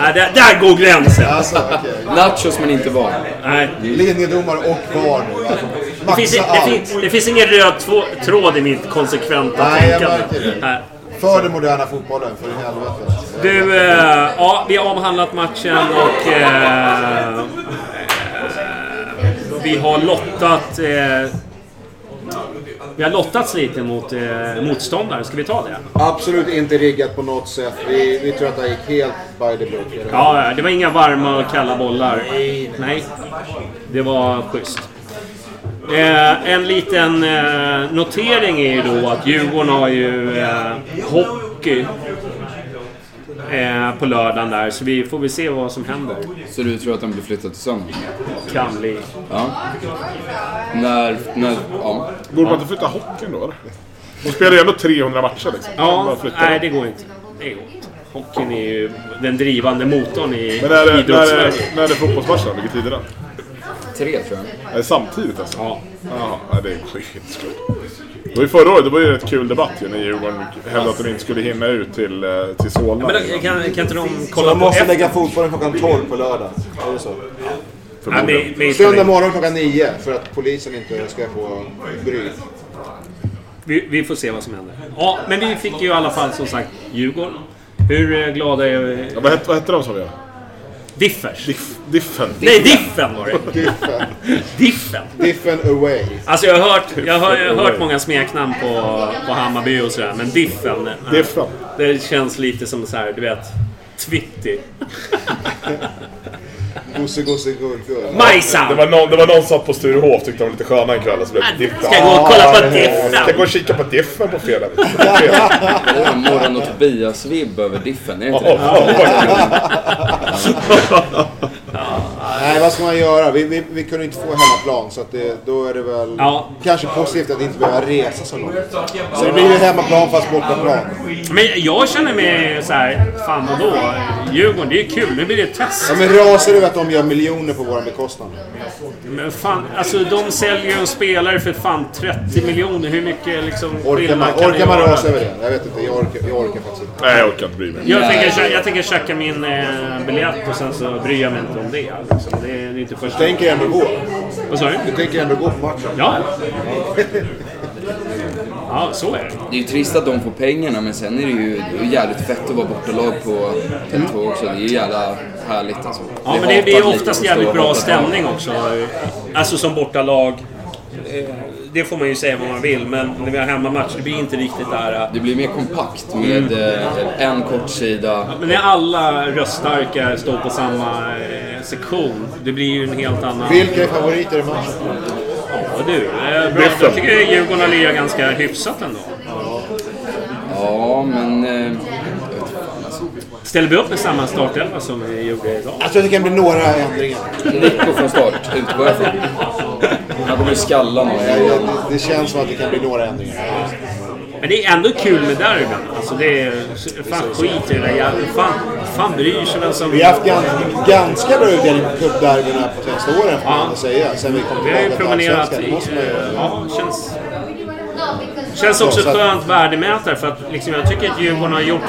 nej, där, där går gränsen. Alltså okej. Nachos men inte var. Nej. Linjedomare och VAR nu. Alltså, Det, finns, det, finns, det finns ingen röd två, tråd i mitt konsekventa Nej, jag tänkande. märker det. Nej. För den moderna fotbollen, för i helvete. Du, eh, ja, vi har avhandlat matchen och eh, vi har lottat... Eh, vi har lottats lite mot eh, motståndare. Ska vi ta det? Absolut inte riggat på något sätt. Vi, vi tror att det gick helt by the book. Ja, det var inga varma och kalla bollar. Nej. Det var schysst. Eh, en liten eh, notering är ju då att Djurgården har ju eh, hockey eh, på lördagen där. Så vi får väl se vad som händer. Så du tror att den blir flyttad till söndag? Kan bli. Ja. När, när, ja. Borde man inte flytta hockeyn då eller? De spelar ju ändå 300 matcher liksom. Ja, flytta nej det går inte. Det går inte. Hockeyn är ju den drivande motorn i Men när är, när, är, idrottssverige. när är fotbollsmatchen? Vilken tid är den? Tre tror jag. Är det samtidigt alltså? Ja. Jaha, det är skitskumt. Det var ju förra året, det var ju en rätt kul debatt ju när Djurgården hävdade att de inte skulle hinna ut till, eh, till Solna. Men då, kan, kan inte de Så kolla de på måste efter? lägga fotbollen klockan 12 på lördag. Är det så? Men, men, Söndag morgon klockan 9 för att polisen inte ska få bry. Vi, vi får se vad som händer. Ja, men vi fick ju i alla fall som sagt Djurgården. Hur eh, glada är vi? Ja, vad, hette, vad hette de som vi gör? Differs. Diff, diffen. Nej, Diffen var det. Diffen. Diffen. Diffen away. Alltså jag har hört, jag har, jag har hört många smeknamn på, på Hammarby och sådär, men Diffen. eh, Diffen. Det känns lite som så här, du vet, Twitty. Gosse, gosse, gull, gull. Det Majsan! var, någon, det var någon som satt på Sturehof tyckte de var lite sköna en kväll och så blev det Diffen. Ska gå och kolla på Ska Diffen! gå och kika på Diffen på fredag. Det är en Morgon och Tobias-vibb över diffen, är det inte det? Nej, vad ska man göra? Vi, vi, vi kunde inte få hemmaplan så att det, då är det väl Ja. kanske positivt att inte behöva resa så långt. Så det blir ju hemmaplan fast bortaplan. Men jag känner mig så här, fan vadå? Djurgården, det är ju kul. Nu blir det ett test. Ja, men rasar du att de gör miljoner på våran bekostnad? Men fan, alltså de säljer ju en spelare för fan 30 miljoner. Hur mycket liksom Orkar man, kan orkar man rasa över det? Jag vet inte, jag orkar, jag orkar faktiskt inte. Nej, jag orkar inte bry mig. Jag tänker, jag tänker checka min eh, biljett och sen så bryr jag mig inte om det. Liksom. Det, är, det är inte första... Du tänker ändå gå? Vad sa du? Du tänker ändå gå på matchen? Ja. Ja, så är det. Det är ju trist att de får pengarna men sen är det ju, det är jävligt fett att vara bortalag på Tele2 också. Det är ju jävla härligt alltså. Ja, Vi men det lite oftast jävligt bra stämning också. Alltså som bortalag. Eh, Det får man ju säga vad man vill, men när vi har hemmamatch, det blir inte riktigt där... eh, Det blir mer kompakt med eh, en kort sida. Men när alla röststarka står på samma sektion, det blir ju en helt annan... Vilka är favoriter i matchen? Ja du, bra. Jag tycker Djurgården har lirat ganska hyfsat ändå. Ja, men... Eh, jag vet inte fan, alltså. Ställer vi upp med samma startelva som vi gjorde idag? Jag tror att det kan bli några ändringar. Nico från start, utgår jag från. Han kommer skalla någon. Jag- Det känns som att det kan bli några ändringar. Men det är ändå kul med derbyn. Alltså det är... Fan skit i det där jävla... Fan, fan bryr sig vem som... Vi har haft ganska, ganska bra utdelning på cupderbyna på senaste åren får man ändå säga. Sen vi kom Vi har ju tillbaka till promenerat Allsvenskan. i... Det. Ja, känns... Känns också skönt värdemätare för att liksom, jag tycker att Djurgården har gjort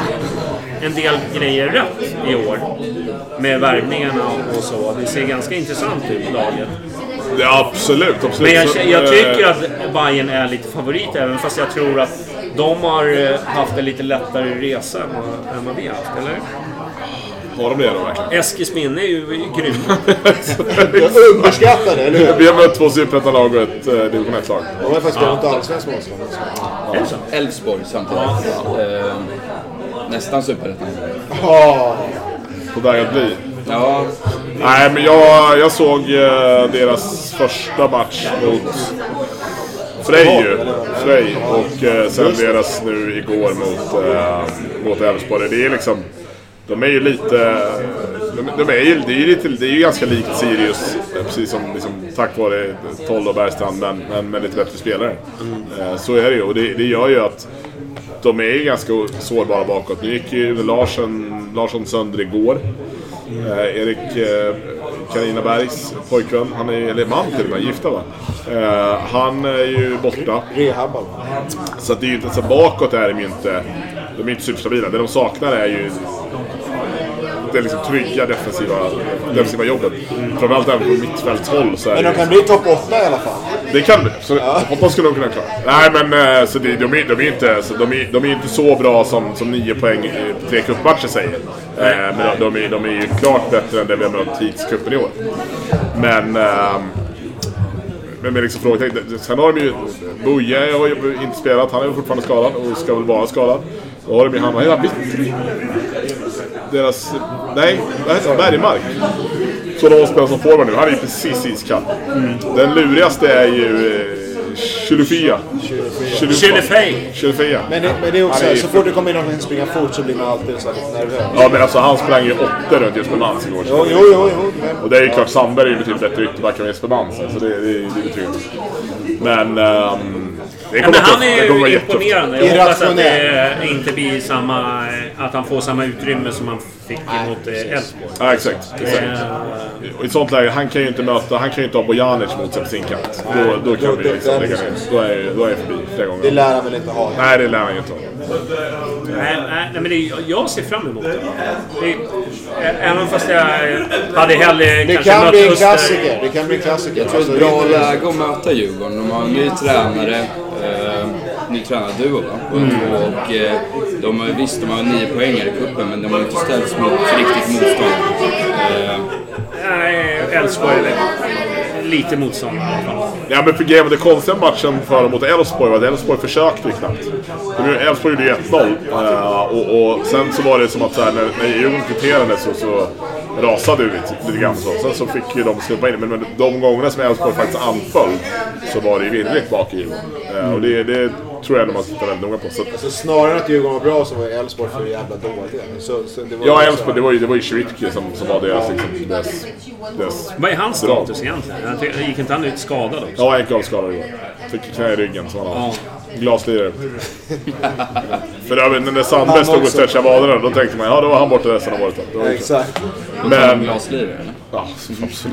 en del grejer rätt i år. Med värvningarna och så. Det ser ganska intressant ut, laget. Ja, absolut, absolut. Men jag, jag eh, tycker att Bayern är lite favorit även fast jag tror att de har eh, haft en lite lättare resa än vad, än vad vi har haft, eller? Har de det då verkligen? Eskils minne är ju grymma. Underskattade, eller hur? Vi har mött två superettan-lag och ett eh, division 1-lag. De har faktiskt gått allsvensk motstånd. Elfsborg samtidigt. Eh, nästan superettan. Ja, På väg att bli. Ja, Nej, men jag, jag såg eh, deras första match mot Frej ju. Frej. Och eh, sen deras nu igår mot, eh, mot Elfsborg. Det är liksom... De är ju lite... De, de är ju, det, är ju lite, det är ju ganska likt Sirius. eh, Precis som liksom, tack vare Toll och Bergstrand, men, men med lite bättre spelare. Eh, så är det ju. Och det, det gör ju att de är ju ganska sårbara bakåt. Nu gick ju Larsson, Larsson sönder igår. Eh, Erik eh, Carina Bergs pojkvän, han är, eller man till och med, gifta va? Eh, han är ju borta. rehabbar. Så att det är ju inte, så bakåt är de ju inte, de är inte superstabila. Det de saknar är ju det liksom trygga defensiva, defensiva jobbet. Framförallt även på mittfältshåll så är Men de kan bli topp 8 i alla fall. Det kan det. Så hoppas skulle de kunna klara. Nej men eh, så det, de, är, de, är inte, så de, är, de är inte så bra som, som nio poäng i tre cupmatcher säger. Eh, men de, de, är, de är ju klart bättre än det vi har mött hittills i cupen i år. Men... ehm, men med liksom frågetecken. Sen har de ju... Boje har ju inte spelat. Han är fortfarande skadad och ska väl vara skadad. Då har de ju han, han? Vittry? Deras... Nej, vad heter han? Bergmark. Så de spelar som forward nu. Han är ju precis iskall. Den lurigaste är ju eh, Chilufya. Chilufey. Chilufya. Men det, men det är också så, är så fort det kommer in någon som springer fort så blir man alltid så här lite nervös. Ja men alltså han sprang ju åtta runt Jesper Mans igår. Jo, jo, jo. jo. Men, Och det är ju klart, Sandberg är ju betydligt bättre ytterback än Jesper Mans. Så det, det, det är betryggande. Men... ehm, det Ja, kommer men han är Det ju jättetufft. imponerande. Jag hoppas att det inte blir samma... Att han får samma utrymme som han fick mot eh, Elfsborg. Ja exakt. exakt. Eh, Och I ett sånt läge, han kan ju inte möta, han kan ju inte ha Bojanic mot sig på sin kant. Då, då kan vi liksom lägga ner. Då är, då är jag förbi flera gånger. det lär han väl inte ha. Nej, det lär han ju inte ha. Nej, nej, men det, jag ser fram emot det. det är- även fast jag hade hellre Det kanske kan mött bli klassiker. Det kan bli en klassiker. jag tror det är ett bra läge att möta Djurgården. De har en ny tränare. Eh, ny tränarduo va? Mm. Och eh, de har, visst, de har nio poänger i cupen men de har inte ställts mot riktigt motstånd. Eh, Nej, Elfsborg lite motstånd i alla fall. Ja men för grejen var det konstiga matchen för mot Elfsborg var att Elfsborg försökte ju knappt. Elfsborg gjorde ju 1-0 eh, och, och sen så var det som att så här, när, när Djurgården kvitterade så, så rasade det lite, lite grann så. Sen så fick ju de släppa in men, men de gångerna som Elfsborg faktiskt anföll så var det ju virrigt bak i Djurgården. Eh, och det, det, tror jag ändå man tittar väldigt noga på. Så, Alltså, snarare än att Djurgården var bra så var Elfsborg för jävla dåliga. Så, så det var ja, också- Elfsborg, det var ju, det var ju Cevicki som, som var deras, liksom, deras, deras... Vad är hans status egentligen? Gick inte han ut skadad också? Ja, enkelskadad igår. Fick knä i ryggen som han har. Glaslirare. För övrigt, när Sandberg stod och stretchade vaderna, då tänkte man ja, då var han borta resten av året. Då var det Exakt. Men... Glaslirare eller? Ja, absolut.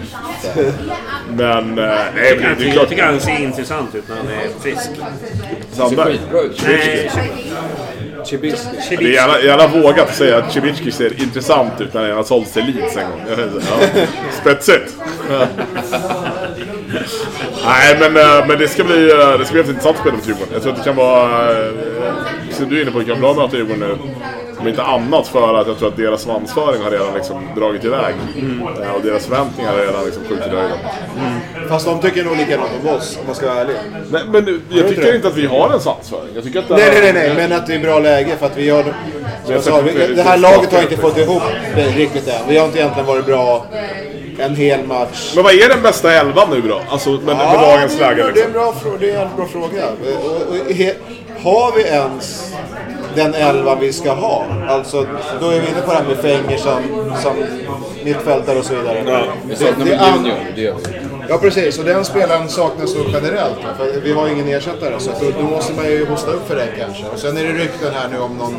Men... eh, Nej, men det är tycker, jag klart. tycker han ser intressant ut när han är frisk. Sandberg. Nej, Chibiski. Det är gärna, gärna vågat att säga att Cevicki ser intressant ut när han har sålts till Leeds en gång. Ja. Spetsigt. Nej, men, men det ska bli eh, det ska bli intressant spel mot Djurgården. Jag tror att det kan vara... eh, Som du är inne på, det kan vara bra att möta Djurgården nu. Om inte annat för att jag tror att deras svansföring har redan liksom dragit iväg. Eh, Och deras förväntningar har redan liksom skjutit i höjden. Fast de tycker nog likadant om oss, om man ska vara ärlig. Nej, men jag tycker inte att vi har en svansföring. Jag tycker att det Nej, nej, nej, nej, men att det är bra läge för att vi gör... Som jag jag sa, vi, det- det här det- laget har inte fått ihop det riktigt än. Vi har inte egentligen varit bra en hel match. Men vad är den bästa elvan nu då? Alltså med, med Ja, dagens det är, läge det är en liksom. bra, det är en bra fråga. Och, och, he, har vi ens den elva vi ska ha? Alltså, då är vi inne på det här med Fenger som, som mittfältare och så vidare. Vi saknar Junior, det gör vi. Ja precis, och den spelaren saknas då generellt. För vi har ingen ersättare så då, då måste man ju hosta upp för det kanske. Och sen är det rykten här nu om någon,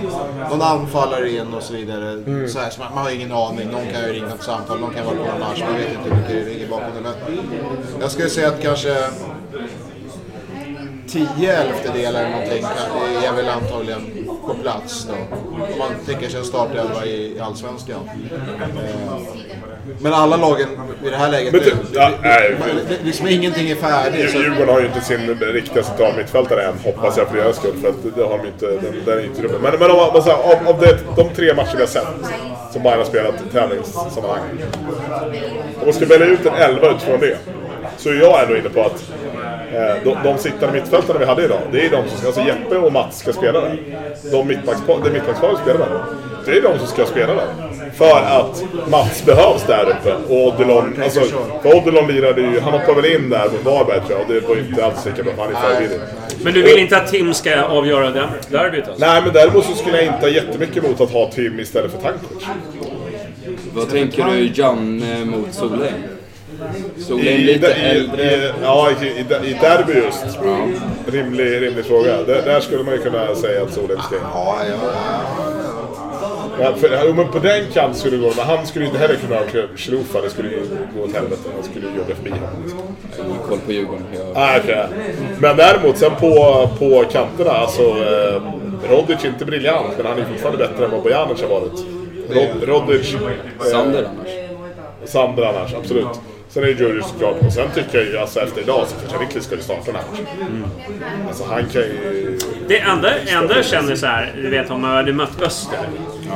någon anfallare in och så vidare. Så här, så man, man har ingen aning. Någon kan ju ringa ett samtal, någon kan vara på någon match. Man vet inte hur mycket det ligger bakom det. Men jag skulle säga att kanske 10 elftedelar eller någonting är väl antagligen på plats då. Om man tänker sig en startelva i, i Allsvenskan. Eh, Men alla lagen i det här läget... Men typ, ja, nej. man- det- liksom ingenting är färdigt. Djurgården har ju inte sin riktiga central mittfältare än, hoppas jag för deras skull. För att det har de inte, den, den är inte rubbad. Men, men om, säger, av, av det, de tre matcher vi har sett, som Bayern har spelat i tävlingssammanhang. Om man ska välja ut en elva utifrån det, så är jag ändå inne på att de, de sittande mittfältarna vi hade idag, det är de som ska, alltså Jeppe och Mats ska spela där. De mittbackspar, det mittbacksparet spelar där. Det är de som ska spela där. För att Mats behövs där uppe. Och Odilon, alltså, för Odilon lirade ju, han hoppade väl in där mot Varberg tror jag. Och det var ju inte alls lika bra, för han är för billig. Men du vill inte att Tim ska avgöra det derbyt alltså? Nej, men däremot så skulle jag inte ha jättemycket emot att ha Tim istället för Tankovic. Vad tänker du Janne mot Solheim? Solheim I, lite i, äldre. i, ja, i, i, i derby just. Rimlig, rimlig fråga. Där, där skulle man ju kunna säga att Solheim ska in. ja, ja. Ja, för, men på den kanten skulle det gå. Men han skulle inte heller kunna ha. Det skulle ju gå åt helvete. Han skulle ju jobba förbi honom. Liksom. Ingen koll på Djurgården. Jag... Ah, okej. Men däremot sen på, på kanterna, alltså eh, Rodic är inte briljant, men han är fortfarande bättre än vad Bojanic har varit. Rod, Rodic... eh, Sander annars. Sander annars, absolut. Sen är det Djurdjic såklart. Och sen tycker jag ju, alltså efter idag, så kanske Riklis skulle starta den här matchen. Alltså han kan ju... Det enda, enda jag känner så här, du vet om man hade mött Öster.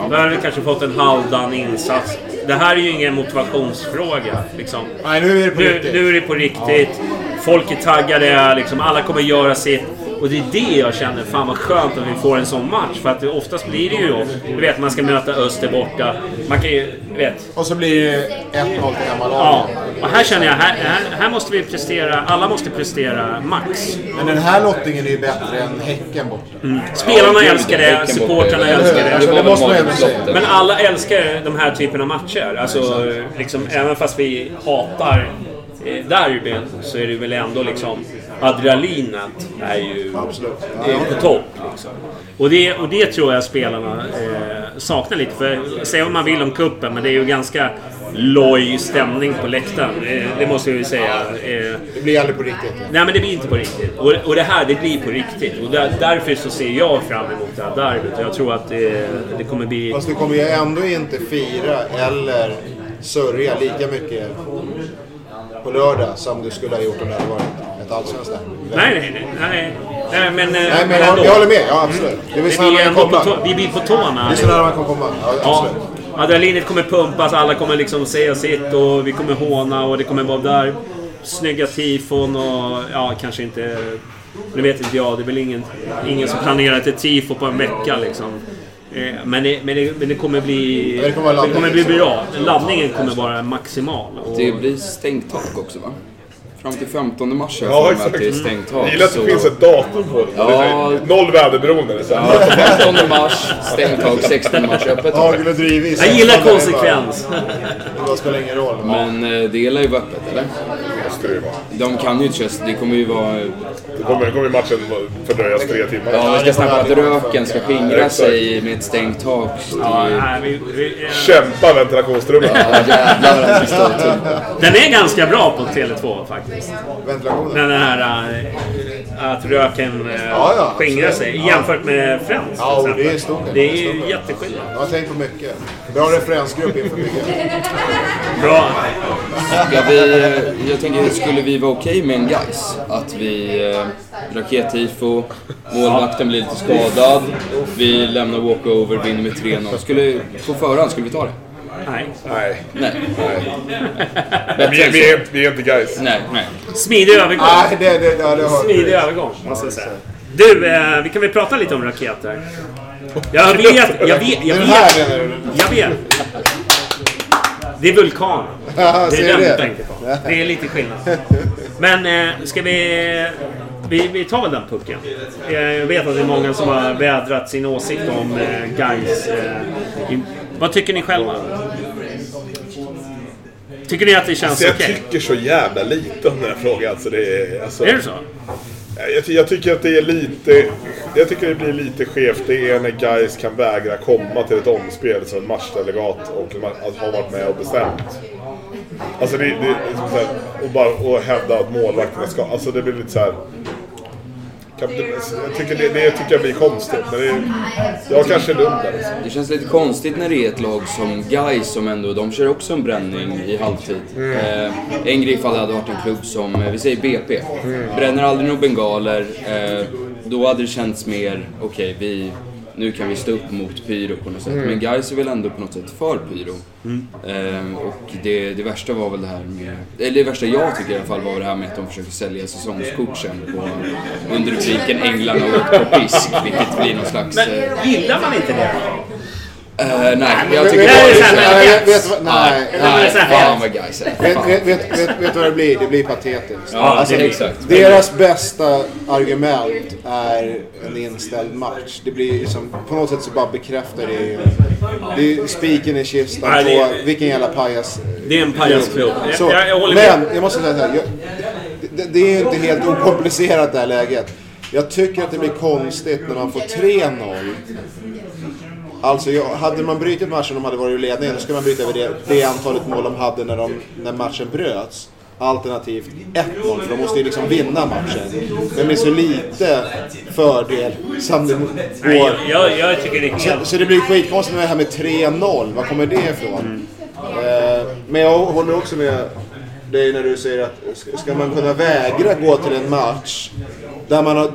Då hade vi kanske fått en halvdan insats. Det här är ju ingen motivationsfråga. Liksom. Nej, nu är det på Nu, riktigt. nu är det på riktigt. Folk är taggade, liksom, alla kommer göra sitt. Och det är det jag känner, fan vad skönt att vi får en sån match. För att det, oftast blir det ju, du vet man ska möta Öster borta. Man kan ju, vet. Och så blir det 1-0 till Ja, hemmalaget. Och här känner jag, här, här, här måste vi prestera, alla måste prestera max. Men den här lottningen är ju bättre än Häcken borta. Spelarna gud, älskar det, supportrarna älskar det. Det Det måste man ändå säga. Magnus Men alla älskar de här typen av matcher. Alltså, liksom, även fast vi hatar eh, derbyn så är det väl ändå liksom adrenalinet är ju är på topp. Liksom. Och, det, och det tror jag spelarna eh, saknar lite. För säga vad man vill om kuppen men det är ju ganska loj stämning på läktaren. Eh, det måste jag ju säga. Eh, Det blir aldrig på riktigt. Nej men det blir inte på riktigt. Och, och det här, det blir på riktigt. Och där, därför så ser jag fram emot det här derbyt. Jag tror att det, det kommer bli... Fast du kommer ju ändå inte fira eller sörja lika mycket på lördag som du skulle ha gjort om det hade varit ett allsvenskt derby. Nej, nej, nej. nej. men, Nej, men jag, jag håller med. Ja, absolut. Det är så blir man ändå kan på komma. vi blir på tårna. Det är så nära man kan komma. Ja, Ja, absolut. Adrenalinet kommer pumpas, alla kommer liksom säga sitt och vi kommer håna och det kommer vara där snygga tifon och ja, kanske inte... Nu vet inte jag, det är väl ingen, ingen som planerar ett tifo på en vecka liksom. Eh, Men det, men det, men det kommer bli... Det kommer det kommer bli bra. Laddningen kommer vara maximal. Och, Det blir stängt tak också va? Fram till 15 mars jag Ja, exakt. det är stängt tak. Jag gillar att det så- finns ett datum på det. Ja. Det Noll väderberoende. så här. Ja, 15 mars, stängt tak, 16 mars öppet. Hagel och drivis. Jag gillar konsekvens. Det spelar ingen roll. Men eh, det lär ju vara öppet, eller? Måste det ju vara. De kan ju inte köra, det kommer ju vara... Det kommer, det kommer matchen fördröjas tre timmar. Ja, vi ska snacka om att röken ska skingra sig med ett stängt tak. Eh, Kämpa ventilationstrummen. Ja, jävlar vad den är ganska bra på Tele2 faktiskt. Ventilationen. Den här äh, att röken Ja, ja, skingrar sig Ja. jämfört med Friends Ja, det är stort. Det är ju jätteskillnad. Jag har tänkt på mycket. Bra referensgrupp inför mycket. Bra. Ja, vi, jag tänker, skulle vi vara okej med en guys? Att vi... Eh, rakettifo, målvakten blir lite skadad, vi lämnar walkover, vinner med 3-0. Skulle, på förhand, skulle vi ta det? Nej. Nej, Nej. vi, än vi, så. är, vi är inte guys. Nej, nej. Smidig övergång. Nej, det, det, ja, det har Smidig övergång, måste jag säga. Du, eh, vi kan väl prata lite om raketer? Jag vet, jag vet, jag vet. menar du? Jag vet. Det är vulkan. Ja, Det är den du tänker på. Det är lite skillnad. Men eh, ska vi... Vi, vi tar väl den pucken. Eh, Jag vet att det är många som har vädrat sin åsikt om eh, guys. Eh, i- vad tycker ni själva? Tycker ni att det känns Så jag okej? tycker så jävla lite om den här frågan. Alltså det är, alltså, Är det så? Jag, jag tycker att det är lite... Jag tycker det blir lite skevt. Det är när guys kan vägra komma till ett omspel som matchdelegat och har varit med och bestämt. Alltså det, det, det är så här, och bara och hävda att målvakterna ska... Alltså det blir lite så här... Kan, jag tycker det, det tycker jag blir konstigt. Men det, jag kanske är dum där. Alltså. Det känns lite konstigt när det är ett lag som Gais som ändå, de kör också en bränning i halvtid. Eh, en grej ifall det hade varit en klubb som, eh, vi säger BP, bränner aldrig några bengaler. Eh, då hade det känts mer, okej vi, nu kan vi stå upp mot pyro på något sätt. Men Gais är väl ändå på något sätt för pyro. Eh, och det, det värsta var väl det här med, eller det värsta jag tycker i alla fall var det här med att de försöker sälja säsongskort sen på, under rubriken Änglarna åt på pisk, vilket blir någon slags... Men gillar man inte det? Eh, nej, jag Vet- tycker men- nej, vet du vad- Nej, men det är nej. Fan vad guys. Vet, Fan. vet, vet, vet, vet du vad det blir? Det blir patetiskt. Ja, Alltså, det exakt. Deras bästa argument är en inställd match. Det blir som, på något sätt så bara bekräftar det ju. Det är spiken i kistan Nej, det är- på vilken jävla pajas... Det är en pajasklubb. Jag, jag, jag men jag måste säga så här. Jag, det, det är inte helt okomplicerat det här läget. Jag tycker att det blir konstigt när man får 3-0. Alltså, jag, hade man brutit matchen om de hade varit i ledningen, då ska man bryta över det, det antalet mål de hade när, de, när matchen bröts. Alternativt 1-0, för de måste ju liksom vinna matchen. Men med så lite fördel som det går. jag, jag, tycker det är Så, så det blir skitkonstigt med det här med 3-0. Var kommer det ifrån? Eh, men jag håller också med dig när du säger att ska- ska man kunna vägra gå till en match där man har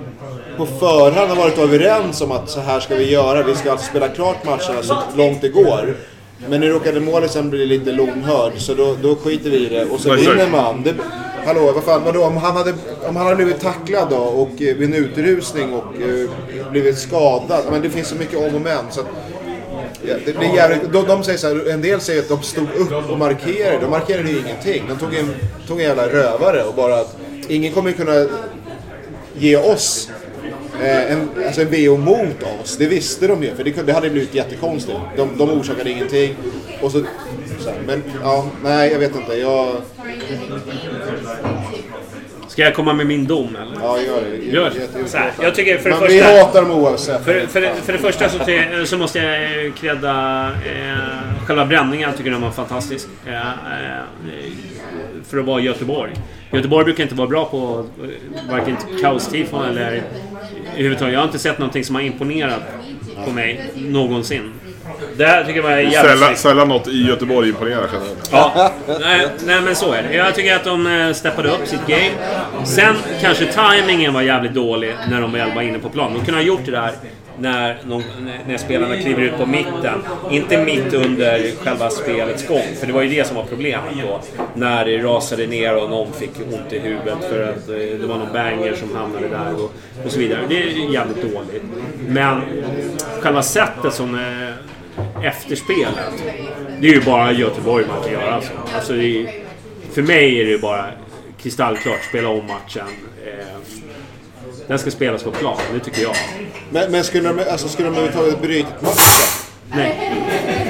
på förhand har varit överens om att så här ska vi göra. Vi ska alltså spela klart matcherna så långt det går. Men nu råkade målet sen bli lite lomhörd så då, då skiter vi i det och så vinner man. Det, hallå, vad fan, vadå? Om han, hade, om han hade blivit tacklad då och eh, vid en utrusning och eh, blivit skadad. Men det finns så mycket om och men. Så att, Ja, det blir jävligt, de, de säger så här, en del säger att de stod upp och markerade. De markerade ju ingenting. De tog en, tog en jävla rövare och bara att ingen kommer kunna ge oss eh, en, alltså en VO mot oss. Det visste de ju, för det, det hade blivit jättekonstigt. De, de orsakade ingenting. Och så, men ja, nej jag vet inte. Jag, Ska jag komma med min dom eller? ja, gör det. Gör jätte- så här, Jag tycker för det Men vi första... hatar dem oavsett. För, för, för det första så, ty- så måste jag eh, credda eh, själva bränningen. Jag tycker den var fantastisk. Eh, eh, för att vara Göteborg. Göteborg brukar inte vara bra på eh, varken kaostifon eller överhuvudtaget. Jag har inte sett någonting som har imponerat på mig någonsin. Det här tycker jag var jävligt Sällan, sällan något i Göteborg imponerar generellt. Ja, nej, nej men så är det. Jag tycker att de eh, steppade upp sitt game. Sen kanske timingen var jävligt dålig när de väl var inne på plan. De kunde ha gjort det där när, någon, när spelarna kliver ut på mitten. Inte mitt under själva spelets gång. För det var ju det som var problemet då. När det rasade ner och någon fick ont i huvudet för att eh, det var någon banger som hamnade där och, och så vidare. Det är jävligt dåligt. Men själva sättet som efter efterspelet. Det är ju bara Göteborg man kan göra alltså. alltså det är, för mig är det bara kristallklart spela om matchen. Eh, den ska spelas på plan, det tycker jag. Men, men skulle de, alltså, skulle de överhuvudtaget brutit matchen? Nej.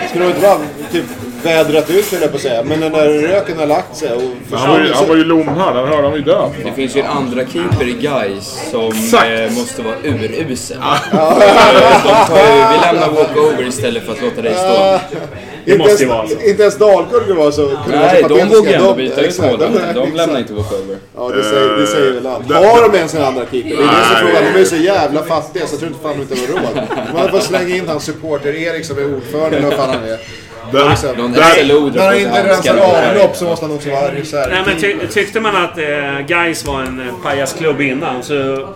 Skulle de inte bara typ vädrat ut höll jag på att säga. Men när röken har lagt sig och Han var ju, han var ju lomhörd, han hörde han ju död. Det finns ju en andra keeper i Gais som eh, måste vara urusel. De tar ju, vi lämnar walkover istället för att låta dig stå. Inte måste ens, ju vara så. inte ens Dalkurd kunde vara så, kunde Nej, vara så de vågar ändå byta ut målen. De lämnar inte walkover. Ja, det säger, det säger väl allt. det- Har de ens en andra keeper? Det är det som är frågan. De är så jävla fattiga så jag tror inte fan de inte har råd. De hade fått slänga in hans supporter-Erik som är ordförande eller vad fan han är. Där. De där, När han inte rensar avlopp så måste han också vara reserv. Nej, men ty tyckte man att eh, Gais var en eh, pajasklubb innan så,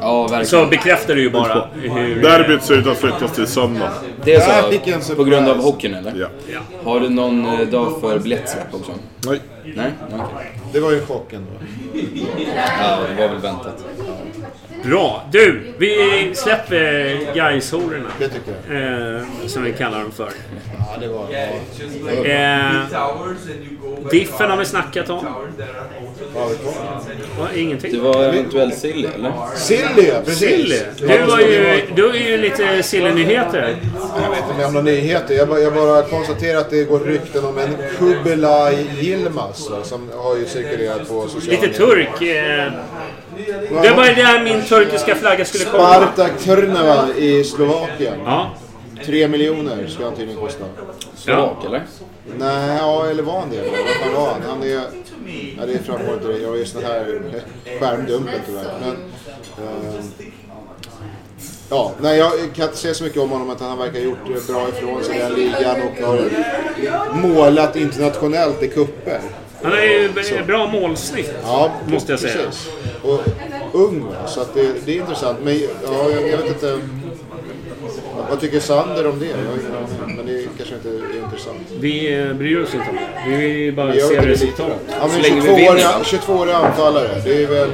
Ja, så verkligen. bekräftar det ju bara hur... derbyt ser ut att flyttas till söndag. Det är så på grund av hockeyn eller? Ja. Har du någon eh, dag för biljettsläpp också? Nej. Nej? Okej. Det var ju chocken då. Ja, det var väl väntat. Bra! Du, vi släpper Gais-hororna. Det tycker jag. Eh, som vi kallar dem för. Ja, det var... Eh, diffen har vi snackat om. Vad har vi kvar? Va, ingenting. Det var eventuellt silly eller? Silly, precis. Silly. Du, var ju, du är ju lite Silly-nyheter. Jag vet inte om jag har några nyheter. Jag bara, jag bara konstaterar att det går rykten om en Kubilay Yilmaz va, som har ju cirkulerat på sociala Lite turk. Eh, det var ju där min turkiska flagga skulle komma. Spartak Trnava i Slovakien. Ja. Tre miljoner ska han tydligen kosta. Slovak eller? Nej, ja, eller var han det? Vad var han? Han är... Ja, det framgår inte. Jag har just den här skärmdumpen tyvärr. Men, eh, ja, nej, jag kan inte säga så mycket om honom. Att han verkar ha gjort bra ifrån sig i den ligan och har målat internationellt i kupper. Han har ju bra målsnitt. Ja, Måste jag säga. precis. Och ung så att det, det är intressant. Men ja, jag, jag vet inte. Vad tycker Sander om det? Jag har ingen aning. Men det kanske inte är intressant. Vi eh, bryr oss inte om det. Vi vill bara Vi se resultat. Ja, men Så länge vi 22-åriga vinner, va? 22 anfallare. Det är väl...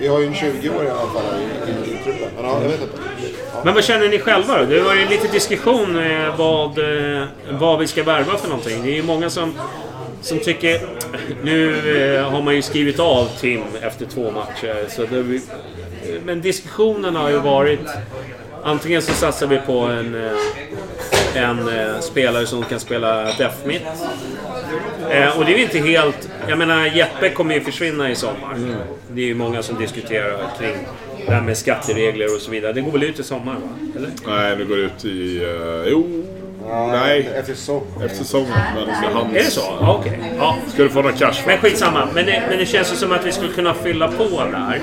Vi har ju en 20-årig anfallare i, i, i truppen. Men ja, jag vet inte. Ja. Men vad känner ni själva då? Det har varit lite diskussion eh, vad, eh, vad vi ska värva för någonting. Det är ju många som, som tycker... Nu eh, har man ju skrivit av Tim efter två matcher. Så det, men diskussionen har ju varit... Antingen så satsar vi på en, eh, en eh, spelare som kan spela def mitt. Och det är ju inte helt... Jag menar, Jeppe kommer ju försvinna i sommar. Det är ju många som diskuterar kring det här med skatteregler och så vidare. Det går väl ut i sommar, va? Eller? Nej, nu går det ut i... Uh, jo... Nej. Efter säsong. Efter säsongen. Är det så? Okej. Ja. Ska du få någon cash Men skitsamma. Men det, men det känns ju som att vi skulle kunna fylla på där.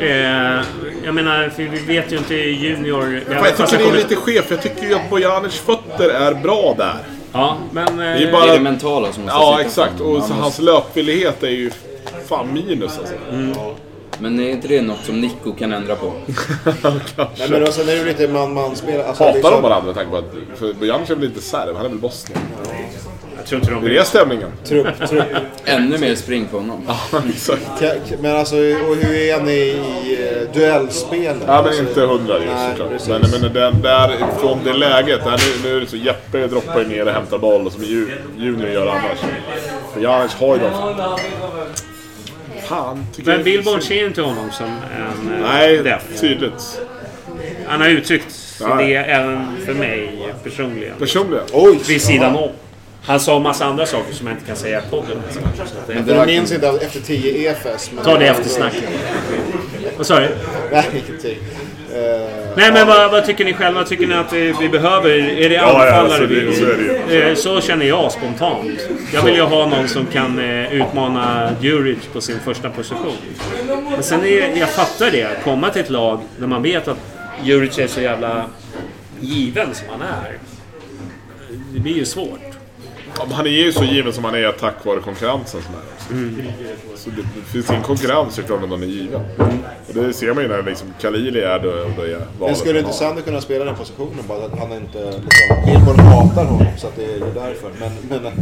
Eh, jag menar, för vi vet ju inte junior... Fan, jag tycker det är lite skevt, jag tycker ju att Bojanic fötter är bra där. Ja, men... Eh, Det är Det är bara... det mentala som måste Ja, exakt. Och hans löpvillighet är ju fan minus alltså. Men är inte det något som Nico kan ändra på? Nej, men alltså, det är ju lite man-man-spel. Alltså, Hatar liksom- de varandra med tanke på att... För Bojanic är väl inte serb, han är väl bosnier. jag tror inte de Det är det stämningen. Trupp, trupp. Ännu mer spring på honom. Ja, exakt. Ka- Men alltså, och hur är ni i eh, duellspel? Ja, men Alltså, inte hundra ju Nej, såklart. precis. Men, men den där, från det läget, där, nu, nu är det så Jeppe droppar ju ner och hämtar boll och som Ju- Junior gör annars. Bojanic har ju dem. Fan, Men Billboard ser inte honom som en eh, Nej, def. tydligt. Han har uttryckt Nej. det även för mig personligen. Personligen. Oj! Vid sidan om. Han sa massa andra saker som jag inte kan säga i podden. Det- Men jag minns inte efter 10 EFS. Men Ta det efter snacket. Vad sa du? Nej, ingenting. Eh, Nej men vad, vad tycker ni själva? Tycker ni att vi, behöver... Är det Ja, ja, anfallare så det- vi... så det. Eh, Så känner jag spontant. Jag vill ju ha någon som kan eh, utmana Djuric på sin första position. Men sen är jag fattar det. Komma till ett lag där man vet att Djuric är så jävla given som han är. Det blir ju svårt. Ja, han är ju så given som han är tack vare konkurrensen som är. Så det, det finns ingen konkurrens ifrån om han är given. Och det ser man ju när liksom Khalili är då, då är men skulle inte. Sander kunna spela den positionen? Bara att han inte... Liksom, Billboard hatar honom så att det är därför. Men, men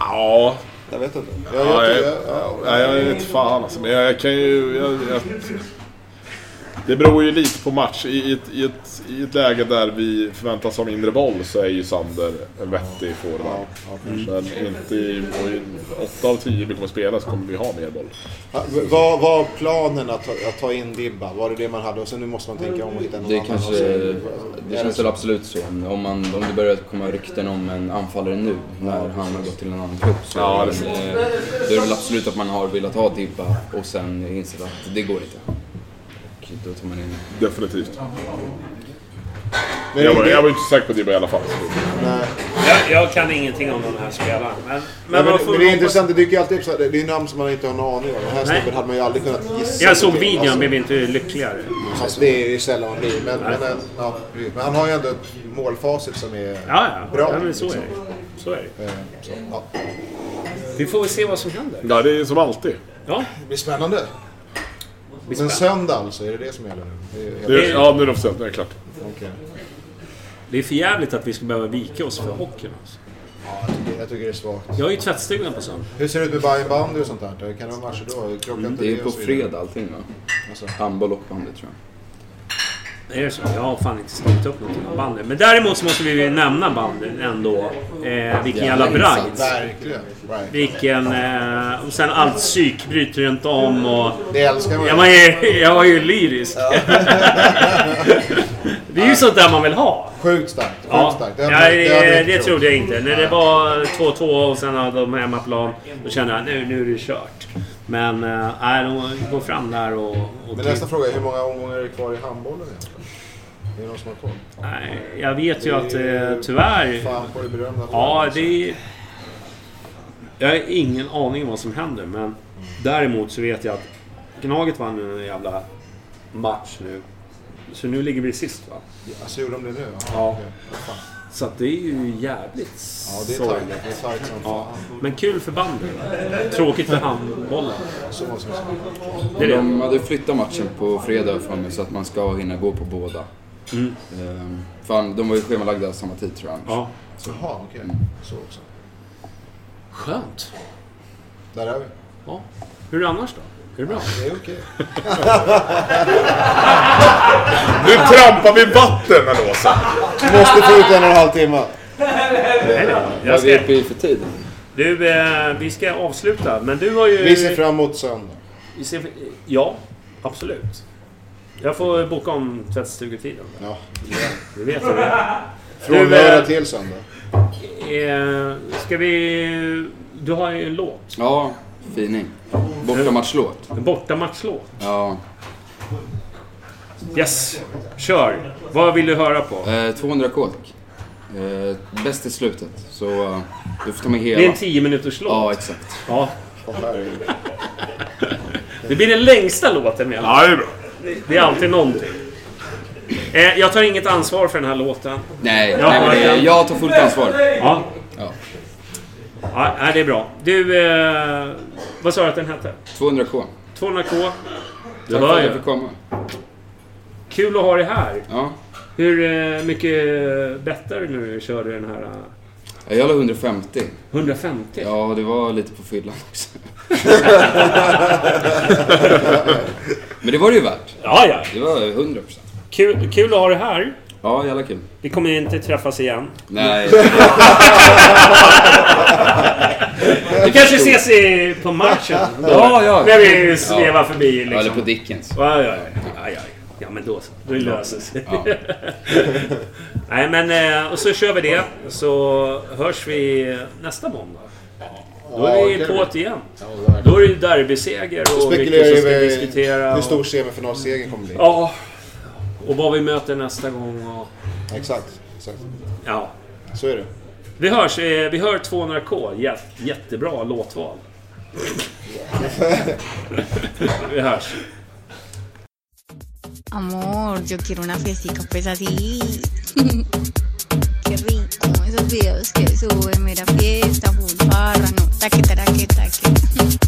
Ja, jag vet inte. Jag, ja, jag, jag, jag, ja. ja, jag vet fan alltså. Men jag, jag kan ju... Jag, jag, Det beror ju lite på match. I, i, ett, i, ett, I ett läge där vi förväntas ha mindre boll så är ju Sander en vettig forward. Men inte i, i 8 av 10 vi kommer spela så kommer vi ha mer boll. Vad var planen att ta, att ta in Dibba? Var det det man hade? Och sen nu måste man tänka om och hitta någon Det annan. kanske... Och så- Det känns så? väl absolut så. Om, man, om det börjar komma rykten om en anfallare nu, när han har gått till en annan klubb, så Ja, det är det väl absolut att man har velat ha Dibba och sen insett att det går inte. Då tar man in... Definitivt. Men Jag var, det- jag var inte säker på Dibba i alla fall. Nej. Jag, jag kan ingenting om den här spelaren. Men, men, Men, men, det är intressant, det dyker ju alltid upp så här, det är namn som man inte har en aning om. Den här snubben hade man ju aldrig kunnat gissa. Jag såg videon, Alltså, blev inte lyckligare. Alltså, det är ju sällan man blir. Men, men, men, ja, men han har ju ändå ett målfacit som är Ja, ja. bra. ja men så är liksom. det. Så är det. Eh, Så, ja. Vi får väl se vad som händer. Ja, det är som alltid. Ja, Det blir spännande. Men söndag alltså, är det det som gäller nu? Det är, ja, nu är det officiellt. Nu är det klart. okej. Det är för jävligt att vi ska behöva vika oss för hockeyn. Alltså. Ja, jag, tycker, jag tycker det är svagt. Jag har ju tvättstugan på söndag. Hur ser det ut med Bayern bandy och sånt där? Kan det vara matcher då? Inte Det är på fredag allting va? Alltså. Handboll och bandy tror jag. Är det så? Jag har fan inte skrivit upp någonting om bandy. Men däremot så måste vi ju nämna bandyn ändå. Eh, vilken jävla bragd. Verkligen. Vilken... Eh, och sen allt psykbryt runt om och... Det älskar man ju. Jag var ju, jag var ju lyrisk. det är ju sånt där man vill ha. Sjukt starkt. Sjukt Ja, starkt. det, hade- det, det, inte trott. trodde jag inte. När det var 2-2 och sen hade de hemmaplan, då kände jag nu, nu är det kört. Men äh, nej, de går fram där och... och Men nästa fråga är hur många omgångar är det kvar i handbollen egentligen? Är det någon som har koll? nej, jag vet ju att eh, tyvärr... Fan på det berömda. Ja, det är... Jag har ingen aning om vad som händer, men däremot så vet jag att Gnaget vann en jävla match nu. Så nu ligger vi sist va? Alltså gjorde de det nu? Ja. okej. Så att det är ju jävligt Ja, det är sorgligt. tajt. Det är tajt som Ja, fan. men kul för bandet. Tråkigt för handbollen. Så måste man säga. Det är det. De hade flyttat matchen på fredag för mig så att man ska hinna gå på båda. Mm. Ehm, fan, de var ju schemalagda samma tid tror jag. Ja. Jaha, okej. Så också. Skönt. Där är vi. Ja. Hur är det annars då? Är det bra? Det är okej. Nu trampar vi vatten här Åsa! Måste få ut en och en halv timme. Jag Vad är ska, uppe i för tid? du, eh, vi ska avsluta. Men du har ju... Vi ser fram emot söndag. vi ser, ja, absolut. Jag får boka om tvättstugetiden. Ja. Du vet hur det är. Från Du, lördag eh, till söndag. Eh, ska vi... Du har ju en låt. Ja, fining. Bortamatchlåt. En bortamatchlåt. Ja. Yes. Kör. Vad vill du höra på? Eh, 200 kolk. Eh, bäst i slutet. Så eh, du får ta med hela. Det är en 10 minuters låt. Ja, exakt. Ja. Det blir den längsta låten med. Ja, det är bra. Det är alltid någonting. Eh, jag tar inget ansvar för den här låten. Nej, Ja, nej men det, jag tar fullt ansvar. Ja. Ja. Det är bra. Du, eh, vad sa du att den hette? 200k. 200K. Du Tack för att jag fick komma. Kul att ha dig här. Ja. Hur eh, mycket bättre nu kör du den här... eh, Jag la 150. 150? Ja, det var lite på fyllan också. Men det var det ju värt. Ja, ja. Det var 100%. Kul, kul att ha dig här. Ja, jävla kul. Vi kommer inte träffas igen. Nej. Vi kanske ses i, på matchen. Ja, ja. När vi svävar förbi liksom. Ja, eller på Dickens. Ja, ja, ja. ja, ja. ja men då så. Det löser sig. Ja. Nej, men eh, och så kör vi det. Så hörs vi nästa måndag. Då är vi Ja, på det igen. Ja. Då är det ju derbyseger och mycket ju som ska över diskutera. hur stor semifinalsegern kommer bli. Ja. Och vad vi möter nästa gång och... Exakt. Exakt. Ja. Så är det. Vi hörs. Eh, vi hör 200K. Jät, jättebra låtval. vi hörs. Amor, yo quiero una fiestica pues así. Qué rico, esos videos que suben, mera fiesta, full farra, no, taque, taraque, taque.